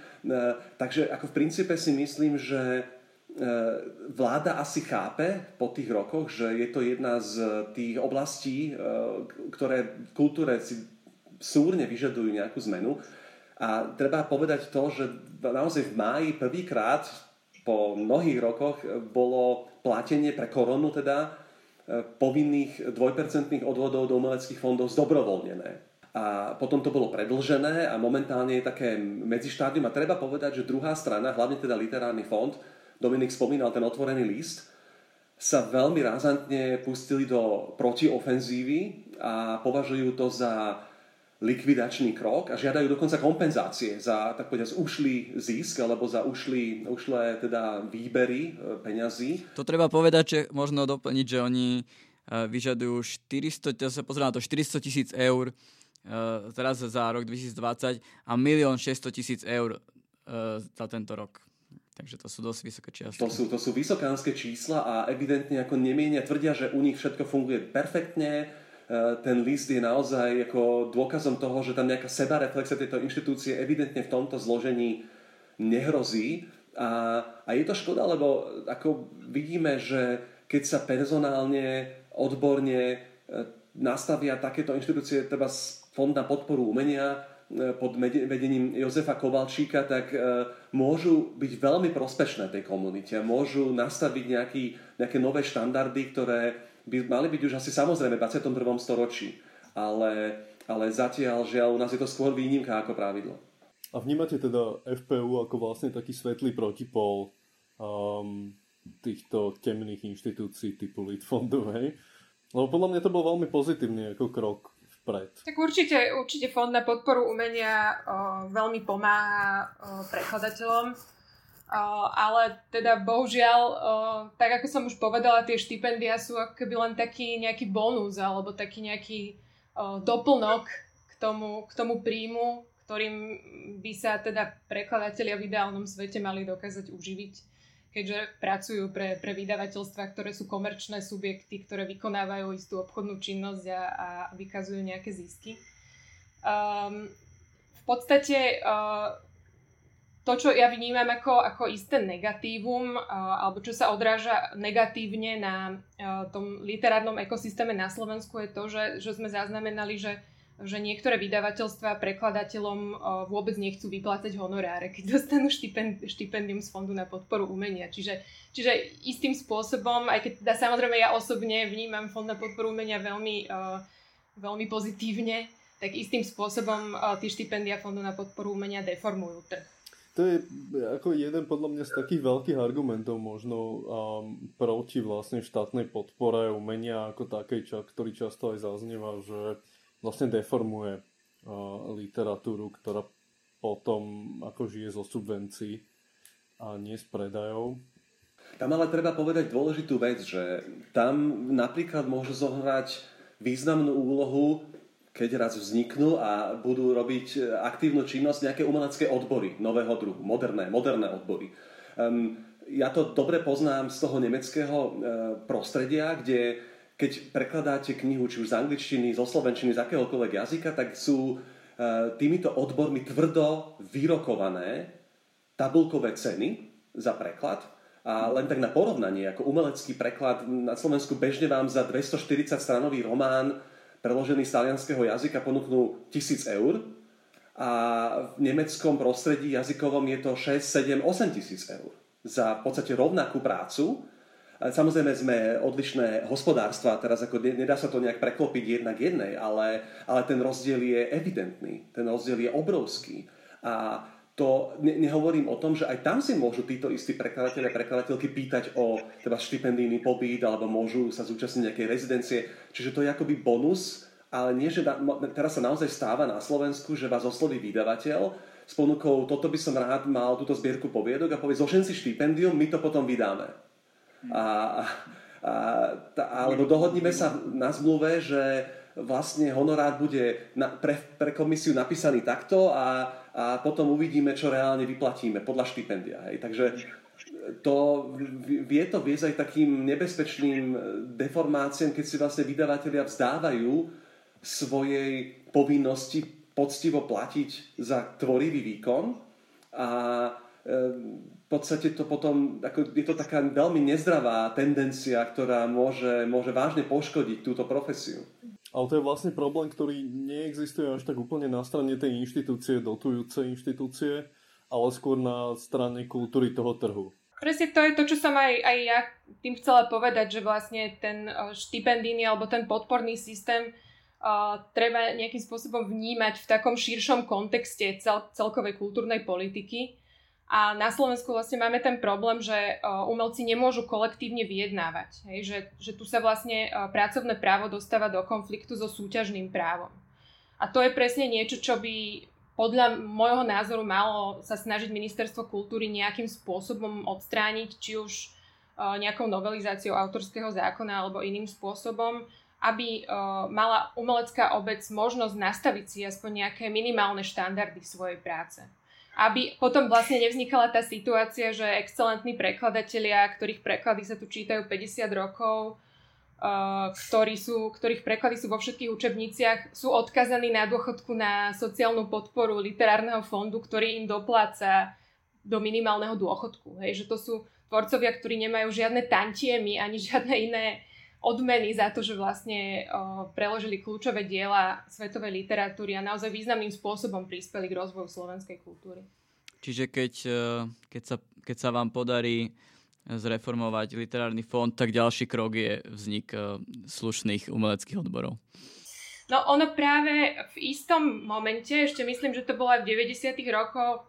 Takže ako v princípe si myslím, že vláda asi chápe po tých rokoch, že je to jedna z tých oblastí, ktoré v kultúre si súrne vyžadujú nejakú zmenu. A treba povedať to, že naozaj v máji prvýkrát po mnohých rokoch bolo platenie pre koronu teda povinných dvojpercentných odvodov do umeleckých fondov zdobrovoľnené. A potom to bolo predlžené a momentálne je také medzištádium a treba povedať, že druhá strana, hlavne teda literárny fond, Dominik spomínal ten otvorený list, sa veľmi razantne pustili do protiofenzívy a považujú to za likvidačný krok a žiadajú dokonca kompenzácie za, tak povedať, ušlý zisk alebo za ušlý, ušlé teda výbery e, peňazí. To treba povedať, že možno doplniť, že oni e, vyžadujú 400, ja sa pozriem na to, 400 tisíc eur e, teraz za rok 2020 a 1 600 tisíc eur za tento rok. Takže to sú dosť vysoké čiastky. To sú, to sú vysokánske čísla a evidentne ako nemienia tvrdia, že u nich všetko funguje perfektne, ten list je naozaj ako dôkazom toho, že tam nejaká sebareflexia tejto inštitúcie evidentne v tomto zložení nehrozí. A, a je to škoda, lebo ako vidíme, že keď sa personálne, odborne e, nastavia takéto inštitúcie, treba Fond na podporu umenia e, pod vedením Jozefa Kovalčíka, tak môžu byť veľmi prospešné tej komunite. Môžu nastaviť nejaký, nejaké nové štandardy, ktoré by mali byť už asi samozrejme v 21. storočí. Ale, ale zatiaľ, žiaľ, u nás je to skôr výnimka ako pravidlo. A vnímate teda FPU ako vlastne taký svetlý protipol um, týchto temných inštitúcií typu Litfondu, hej? Lebo podľa mňa to bol veľmi pozitívny ako krok vpred. Tak určite, určite Fond na podporu umenia o, veľmi pomáha o, prekladateľom, ale teda bohužiaľ, tak ako som už povedala, tie štipendia sú ako keby len taký nejaký bonus alebo taký nejaký doplnok k tomu, k tomu príjmu, ktorým by sa teda prekladatelia v ideálnom svete mali dokázať uživiť, keďže pracujú pre, pre vydavateľstva, ktoré sú komerčné subjekty, ktoré vykonávajú istú obchodnú činnosť a, a vykazujú nejaké zisky. Um, v podstate uh, to, čo ja vnímam ako, ako isté negatívum, uh, alebo čo sa odráža negatívne na uh, tom literárnom ekosystéme na Slovensku je to, že, že sme zaznamenali, že že niektoré vydavateľstva prekladateľom vôbec nechcú vyplácať honoráre, keď dostanú štipend, štipendium z Fondu na podporu umenia. Čiže, čiže istým spôsobom, aj keď teda samozrejme ja osobne vnímam Fond na podporu umenia veľmi, veľmi pozitívne, tak istým spôsobom tie štipendia Fondu na podporu umenia deformujú trh. To je ako jeden podľa mňa z takých veľkých argumentov možno um, proti vlastne štátnej podpore umenia ako takej, ktorý často aj zaznieva, že vlastne deformuje uh, literatúru, ktorá potom ako žije zo subvencií a nie z predajov. Tam ale treba povedať dôležitú vec, že tam napríklad môžu zohrať významnú úlohu, keď raz vzniknú a budú robiť aktívnu činnosť nejaké umelecké odbory nového druhu, moderné, moderné odbory. Um, ja to dobre poznám z toho nemeckého uh, prostredia, kde keď prekladáte knihu, či už z angličtiny, zo slovenčiny, z akéhokoľvek jazyka, tak sú e, týmito odbormi tvrdo vyrokované tabulkové ceny za preklad. A len tak na porovnanie, ako umelecký preklad na Slovensku bežne vám za 240 stranový román preložený z talianského jazyka ponúknú 1000 eur a v nemeckom prostredí jazykovom je to 6, 7, 8 tisíc eur za v podstate rovnakú prácu Samozrejme sme odlišné hospodárstva, teraz ako nedá sa to nejak preklopiť jedna k jednej, ale, ale ten rozdiel je evidentný, ten rozdiel je obrovský. A to ne, nehovorím o tom, že aj tam si môžu títo istí prekladateľe a prekladateľky pýtať o teda štipendijný pobyt alebo môžu sa zúčastniť nejakej rezidencie. Čiže to je akoby bonus, ale nie, že da, teraz sa naozaj stáva na Slovensku, že vás osloví vydavateľ s ponukou, toto by som rád mal túto zbierku poviedok a povie, zožen si štipendium, my to potom vydáme a, a, a, alebo dohodníme sa na zmluve, že vlastne honorár bude na, pre, pre komisiu napísaný takto a, a potom uvidíme, čo reálne vyplatíme podľa štipendia. Hej. Takže to, vie to viesť aj takým nebezpečným deformáciám, keď si vlastne vydavatelia vzdávajú svojej povinnosti poctivo platiť za tvorivý výkon a v podstate to potom, ako je to taká veľmi nezdravá tendencia, ktorá môže, môže vážne poškodiť túto profesiu. Ale to je vlastne problém, ktorý neexistuje až tak úplne na strane tej inštitúcie, dotujúcej inštitúcie, ale skôr na strane kultúry toho trhu. Presne to je to, čo som aj, aj ja tým chcela povedať, že vlastne ten štipendíny alebo ten podporný systém uh, treba nejakým spôsobom vnímať v takom širšom kontexte cel, celkovej kultúrnej politiky a na Slovensku vlastne máme ten problém, že umelci nemôžu kolektívne vyjednávať. Hej? Že, že tu sa vlastne pracovné právo dostáva do konfliktu so súťažným právom. A to je presne niečo, čo by podľa môjho názoru malo sa snažiť ministerstvo kultúry nejakým spôsobom odstrániť, či už nejakou novelizáciou autorského zákona alebo iným spôsobom, aby mala umelecká obec možnosť nastaviť si aspoň nejaké minimálne štandardy svojej práce. Aby potom vlastne nevznikala tá situácia, že excelentní prekladatelia, ktorých preklady sa tu čítajú 50 rokov, uh, ktorí sú, ktorých preklady sú vo všetkých učebniciach, sú odkazaní na dôchodku na sociálnu podporu literárneho fondu, ktorý im dopláca do minimálneho dôchodku. Hej, že to sú tvorcovia, ktorí nemajú žiadne tantiemy ani žiadne iné odmeny za to, že vlastne preložili kľúčové diela svetovej literatúry a naozaj významným spôsobom prispeli k rozvoju slovenskej kultúry. Čiže keď, e, keď, sa, keď sa vám podarí zreformovať literárny fond, tak ďalší krok je vznik e, slušných umeleckých odborov. No ono práve v istom momente, ešte myslím, že to bolo aj v 90. rokoch,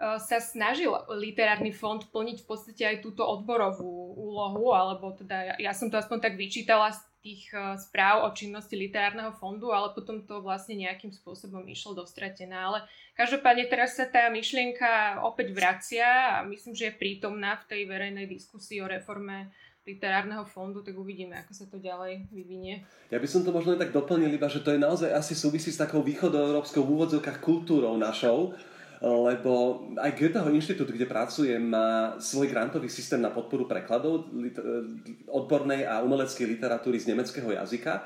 sa snažil literárny fond plniť v podstate aj túto odborovú úlohu, alebo teda ja, som to aspoň tak vyčítala z tých uh, správ o činnosti literárneho fondu, ale potom to vlastne nejakým spôsobom išlo dostratená. Ale každopádne teraz sa tá myšlienka opäť vracia a myslím, že je prítomná v tej verejnej diskusii o reforme literárneho fondu, tak uvidíme, ako sa to ďalej vyvinie. Ja by som to možno tak doplnil, iba že to je naozaj asi súvisí s takou východoeurópskou v úvodzovkách kultúrou našou, lebo aj Goetheho inštitút, kde pracujem, má svoj grantový systém na podporu prekladov odbornej a umeleckej literatúry z nemeckého jazyka.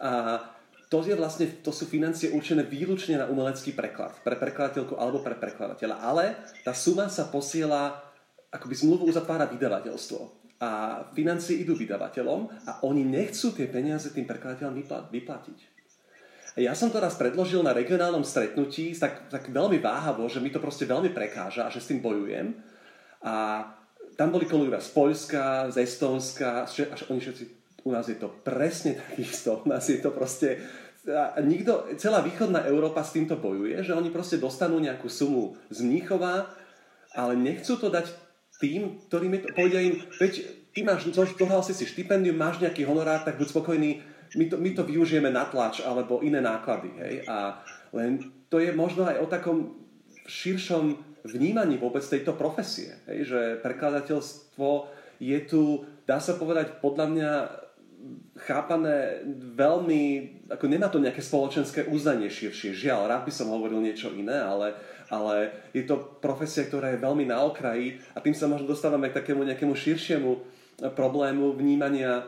A to, je vlastne, to sú financie určené výlučne na umelecký preklad, pre prekladateľku alebo pre prekladateľa. Ale tá suma sa posiela, akoby zmluvu uzatvára vydavateľstvo. A financie idú vydavateľom a oni nechcú tie peniaze tým prekladateľom vyplatiť. Ja som to raz predložil na regionálnom stretnutí tak, tak veľmi váhavo, že mi to proste veľmi prekáža a že s tým bojujem. A tam boli kolegovia z Poľska, z Estónska, až oni všetci, u nás je to presne takisto, u nás je to proste a nikto, celá východná Európa s týmto bojuje, že oni proste dostanú nejakú sumu z Mníchova, ale nechcú to dať tým, ktorým je to, povedia im, veď ty máš, zohral si si štipendium, máš nejaký honorár, tak buď spokojný, my to, my to využijeme na tlač alebo iné náklady. Hej? A len to je možno aj o takom širšom vnímaní vôbec tejto profesie. Hej? Že prekladateľstvo je tu, dá sa povedať, podľa mňa chápané veľmi, ako nemá to nejaké spoločenské uznanie širšie. Žiaľ, rád by som hovoril niečo iné, ale, ale je to profesia, ktorá je veľmi na okraji a tým sa možno dostávame k takému nejakému širšiemu problému vnímania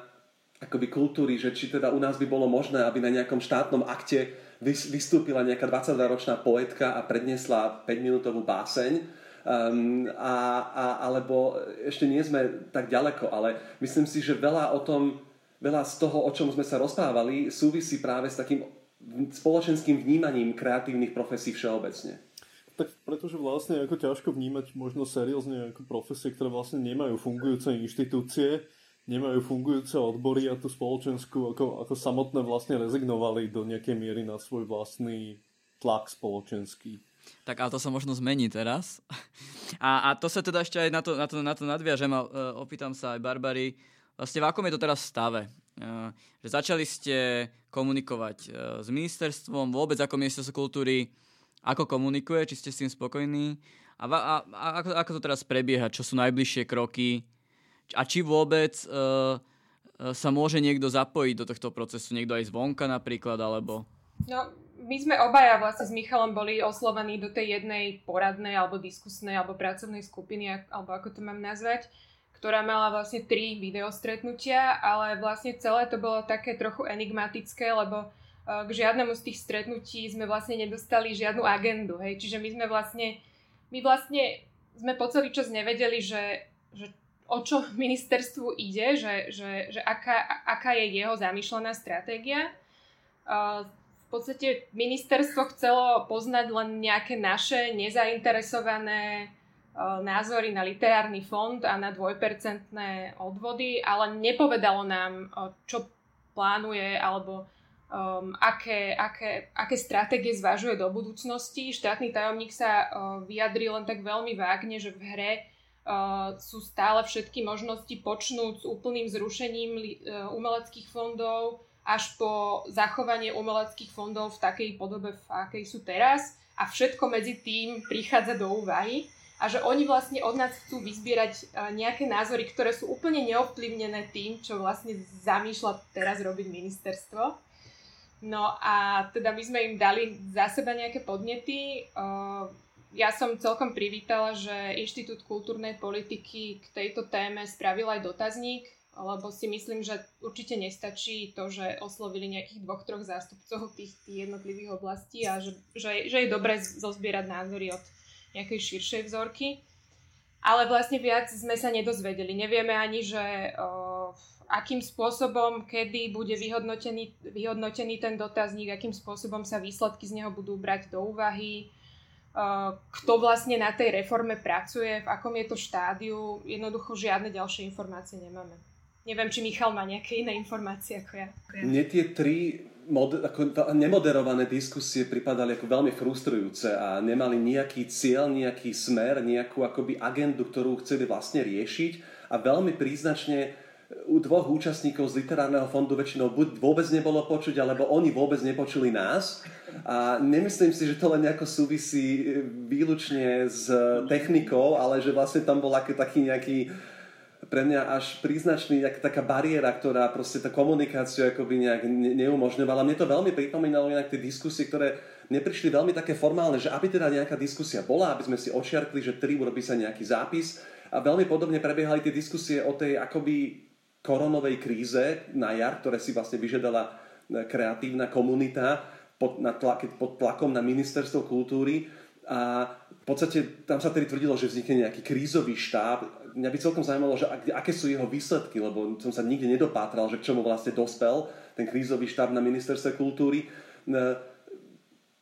akoby kultúry, že či teda u nás by bolo možné, aby na nejakom štátnom akte vystúpila nejaká 22-ročná poetka a predniesla 5-minútovú báseň, um, a, a, alebo ešte nie sme tak ďaleko, ale myslím si, že veľa o tom, veľa z toho, o čom sme sa rozprávali, súvisí práve s takým spoločenským vnímaním kreatívnych profesí všeobecne. Tak pretože vlastne ako ťažko vnímať možno seriózne ako profesie, ktoré vlastne nemajú fungujúce inštitúcie, nemajú fungujúce odbory a tú spoločenskú ako, ako samotné vlastne rezignovali do nejakej miery na svoj vlastný tlak spoločenský. Tak ale to sa možno zmení teraz. A, a to sa teda ešte aj na to, na to, na to nadviažem a uh, opýtam sa aj Barbary, vlastne v akom je to teraz stave? Uh, že začali ste komunikovať uh, s ministerstvom, vôbec ako ministerstvo kultúry, ako komunikuje, či ste s tým spokojní a, a, a ako, ako to teraz prebieha, čo sú najbližšie kroky, a či vôbec uh, sa môže niekto zapojiť do tohto procesu, niekto aj zvonka napríklad, alebo... No, my sme obaja vlastne s Michalom boli oslovení do tej jednej poradnej alebo diskusnej alebo pracovnej skupiny, alebo ako to mám nazvať, ktorá mala vlastne tri videostretnutia, ale vlastne celé to bolo také trochu enigmatické, lebo k žiadnemu z tých stretnutí sme vlastne nedostali žiadnu agendu, hej. Čiže my sme vlastne, my vlastne sme po celý čas nevedeli, že, že o čo ministerstvu ide, že, že, že aká, aká je jeho zamýšľaná stratégia. V podstate ministerstvo chcelo poznať len nejaké naše nezainteresované názory na literárny fond a na dvojpercentné odvody, ale nepovedalo nám, čo plánuje alebo um, aké, aké, aké stratégie zvažuje do budúcnosti. Štátny tajomník sa uh, vyjadril len tak veľmi vágne, že v hre Uh, sú stále všetky možnosti počnúť s úplným zrušením uh, umeleckých fondov až po zachovanie umeleckých fondov v takej podobe, v akej sú teraz a všetko medzi tým prichádza do úvahy. a že oni vlastne od nás chcú vyzbierať e, nejaké názory, ktoré sú úplne neovplyvnené tým, čo vlastne zamýšľa teraz robiť ministerstvo. No a teda my sme im dali za seba nejaké podnety. Ja som celkom privítala, že Inštitút kultúrnej politiky k tejto téme spravil aj dotazník, lebo si myslím, že určite nestačí to, že oslovili nejakých dvoch, troch zástupcov tých, tých jednotlivých oblastí a že, že, že je dobre zozbierať názory od nejakej širšej vzorky. Ale vlastne viac sme sa nedozvedeli. Nevieme ani, že o, akým spôsobom, kedy bude vyhodnotený, vyhodnotený ten dotazník, akým spôsobom sa výsledky z neho budú brať do úvahy, kto vlastne na tej reforme pracuje, v akom je to štádiu. Jednoducho žiadne ďalšie informácie nemáme. Neviem, či Michal má nejaké iné informácie ako ja. Mne tie tri mod, ako nemoderované diskusie pripadali ako veľmi frustrujúce a nemali nejaký cieľ, nejaký smer, nejakú akoby agendu, ktorú chceli vlastne riešiť a veľmi príznačne u dvoch účastníkov z literárneho fondu väčšinou buď vôbec nebolo počuť, alebo oni vôbec nepočuli nás. A nemyslím si, že to len nejako súvisí výlučne s technikou, ale že vlastne tam bol taký nejaký pre mňa až príznačný, jak taká bariéra, ktorá proste tá komunikáciu akoby nejak neumožňovala. Mne to veľmi pripomínalo inak tie diskusie, ktoré neprišli veľmi také formálne, že aby teda nejaká diskusia bola, aby sme si očiarkli, že tri urobí sa nejaký zápis a veľmi podobne prebiehali tie diskusie o tej akoby koronovej kríze na jar, ktoré si vlastne vyžiadala e, kreatívna komunita pod, na tlak, pod tlakom na ministerstvo kultúry a v podstate tam sa tedy tvrdilo, že vznikne nejaký krízový štáb, mňa by celkom zaujímalo, že aké sú jeho výsledky, lebo som sa nikde nedopátral, že k čomu vlastne dospel ten krízový štáb na ministerstve kultúry.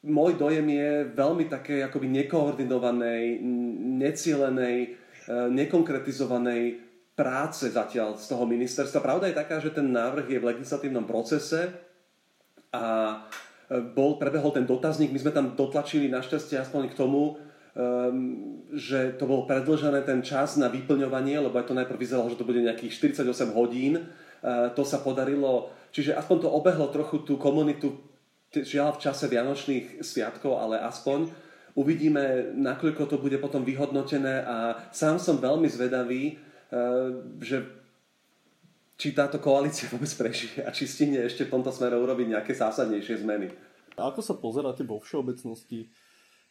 Môj dojem je veľmi také akoby nekoordinovanej, necielenej, e, nekonkretizovanej práce zatiaľ z toho ministerstva. Pravda je taká, že ten návrh je v legislatívnom procese a bol, prebehol ten dotazník, my sme tam dotlačili našťastie aspoň k tomu, um, že to bol predlžené ten čas na vyplňovanie, lebo aj to najprv vyzeralo, že to bude nejakých 48 hodín. Uh, to sa podarilo, čiže aspoň to obehlo trochu tú komunitu, žiaľ v čase Vianočných sviatkov, ale aspoň. Uvidíme, nakoľko to bude potom vyhodnotené a sám som veľmi zvedavý, že či táto koalícia vôbec prežije a či stihne ešte v tomto smere urobiť nejaké zásadnejšie zmeny. Ako sa pozeráte vo všeobecnosti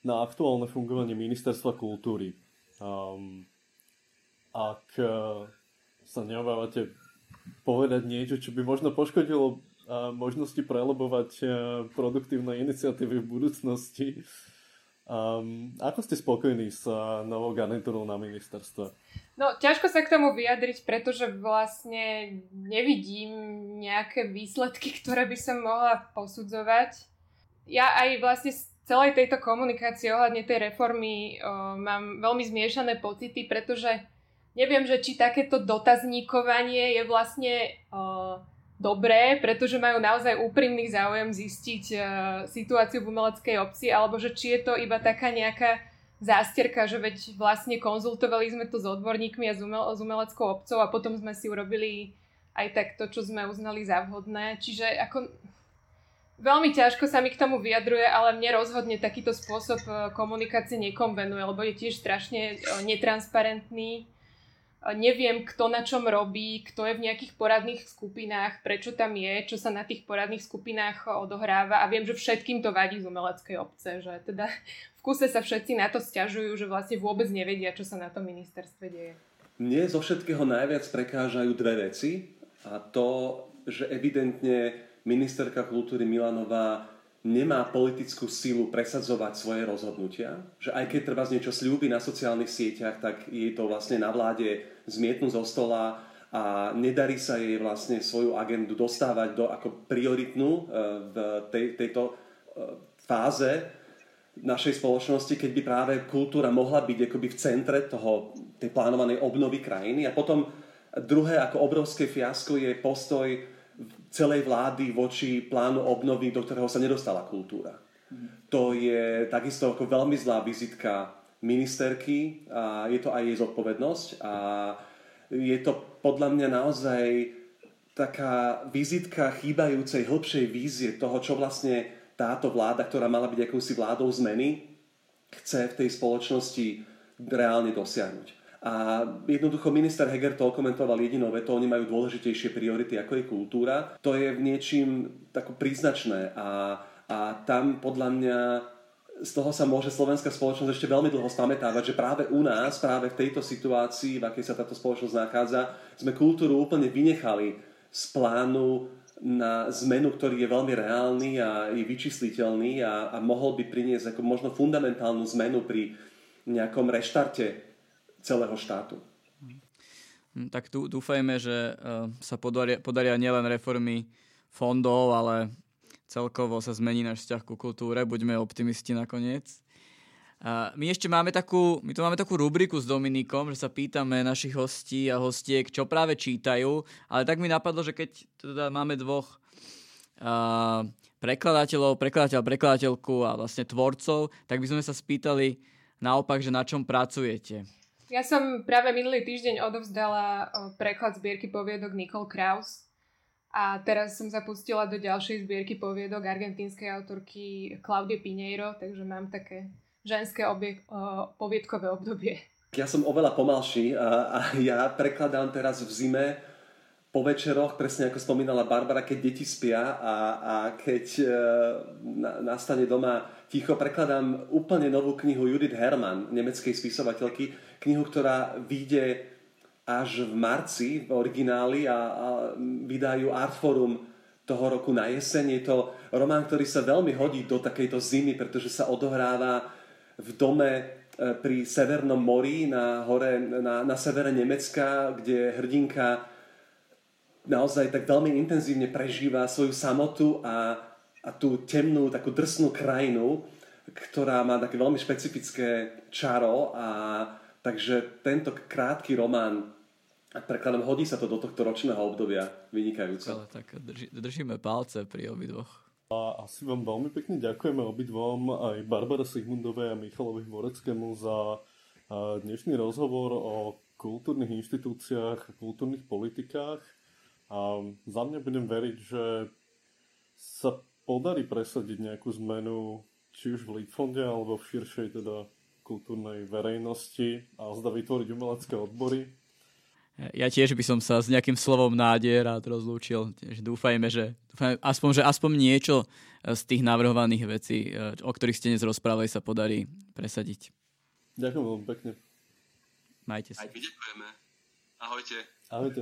na aktuálne fungovanie ministerstva kultúry. Um, ak uh, sa neobávate povedať niečo, čo by možno poškodilo uh, možnosti prelobovať uh, produktívne iniciatívy v budúcnosti, um, ako ste spokojní s uh, novou garnitúrou na ministerstve? No, ťažko sa k tomu vyjadriť, pretože vlastne nevidím nejaké výsledky, ktoré by som mohla posudzovať. Ja aj vlastne celej tejto komunikácii ohľadne tej reformy o, mám veľmi zmiešané pocity, pretože neviem, že či takéto dotazníkovanie je vlastne o, dobré, pretože majú naozaj úprimný záujem zistiť o, situáciu v umeleckej obci, alebo že či je to iba taká nejaká zásterka, že veď vlastne konzultovali sme to s odborníkmi a s, umel- s umeleckou obcov a potom sme si urobili aj tak to, čo sme uznali za vhodné. Čiže ako Veľmi ťažko sa mi k tomu vyjadruje, ale mne rozhodne takýto spôsob e, komunikácie nekonvenuje, lebo je tiež strašne e, netransparentný. Neviem, kto na čom robí, kto je v nejakých poradných skupinách, prečo tam je, čo sa na tých poradných skupinách odohráva a viem, že všetkým to vadí z umeleckej obce, že teda v kuse sa všetci na to stiažujú, že vlastne vôbec nevedia, čo sa na tom ministerstve deje. Mne zo všetkého najviac prekážajú dve veci a to, že evidentne ministerka kultúry Milanová nemá politickú sílu presadzovať svoje rozhodnutia, že aj keď treba z niečo slúbi na sociálnych sieťach, tak jej to vlastne na vláde zmietnú zo stola a nedarí sa jej vlastne svoju agendu dostávať do ako prioritnú e, v tej, tejto e, fáze našej spoločnosti, keď by práve kultúra mohla byť akoby v centre toho, tej plánovanej obnovy krajiny. A potom druhé ako obrovské fiasko je postoj celej vlády voči plánu obnovy, do ktorého sa nedostala kultúra. Mm. To je takisto ako veľmi zlá vizitka ministerky a je to aj jej zodpovednosť a je to podľa mňa naozaj taká vizitka chýbajúcej hĺbšej vízie toho, čo vlastne táto vláda, ktorá mala byť akousi vládou zmeny, chce v tej spoločnosti reálne dosiahnuť. A jednoducho minister Heger to komentoval jedinou vetou, oni majú dôležitejšie priority ako je kultúra. To je v niečím tako príznačné a, a tam podľa mňa z toho sa môže slovenská spoločnosť ešte veľmi dlho spamätávať, že práve u nás, práve v tejto situácii, v akej sa táto spoločnosť nachádza, sme kultúru úplne vynechali z plánu na zmenu, ktorý je veľmi reálny a je vyčísliteľný a, a mohol by priniesť ako možno fundamentálnu zmenu pri nejakom reštarte celého štátu. Hm, tak tu dúfajme, že uh, sa podaria, podaria nielen reformy fondov, ale celkovo sa zmení náš vzťah ku kultúre. Buďme optimisti nakoniec. My ešte máme takú, my tu máme takú rubriku s Dominikom, že sa pýtame našich hostí a hostiek, čo práve čítajú, ale tak mi napadlo, že keď teda máme dvoch uh, prekladateľov, prekladateľ, prekladateľku a vlastne tvorcov, tak by sme sa spýtali naopak, že na čom pracujete. Ja som práve minulý týždeň odovzdala preklad zbierky poviedok Nicole Kraus a teraz som zapustila do ďalšej zbierky poviedok argentínskej autorky Claudie Pineiro, takže mám také ženské obie, poviedkové obdobie. Ja som oveľa pomalší a, a ja prekladám teraz v zime po večeroch, presne ako spomínala Barbara, keď deti spia a, a keď e, na, nastane doma ticho, prekladám úplne novú knihu Judith Hermann, nemeckej spisovateľky, knihu, ktorá vyjde až v marci v origináli a, a vydajú Artforum toho roku na jeseň. Je to román, ktorý sa veľmi hodí do takejto zimy, pretože sa odohráva v dome e, pri Severnom mori na, hore, na, na severe Nemecka, kde hrdinka naozaj tak veľmi intenzívne prežíva svoju samotu a, a tú temnú, takú drsnú krajinu, ktorá má také veľmi špecifické čaro a takže tento krátky román a prekladom hodí sa to do tohto ročného obdobia vynikajúco. Ale tak drži, držíme palce pri obidvoch. A asi vám veľmi pekne ďakujeme obidvom aj Barbara Sigmundovej a Michalovi Hvoreckému za dnešný rozhovor o kultúrnych inštitúciách a kultúrnych politikách. A za mňa budem veriť, že sa podarí presadiť nejakú zmenu či už v Litfonde alebo v širšej teda kultúrnej verejnosti a zda vytvoriť umelecké odbory. Ja tiež by som sa s nejakým slovom nádej rád rozlúčil. Dúfajme, že, dúfajme, aspoň, že aspoň niečo z tých navrhovaných vecí, o ktorých ste dnes rozprávali, sa podarí presadiť. Ďakujem veľmi pekne. Majte sa. Aj my ďakujeme. Ahojte. Ahojte.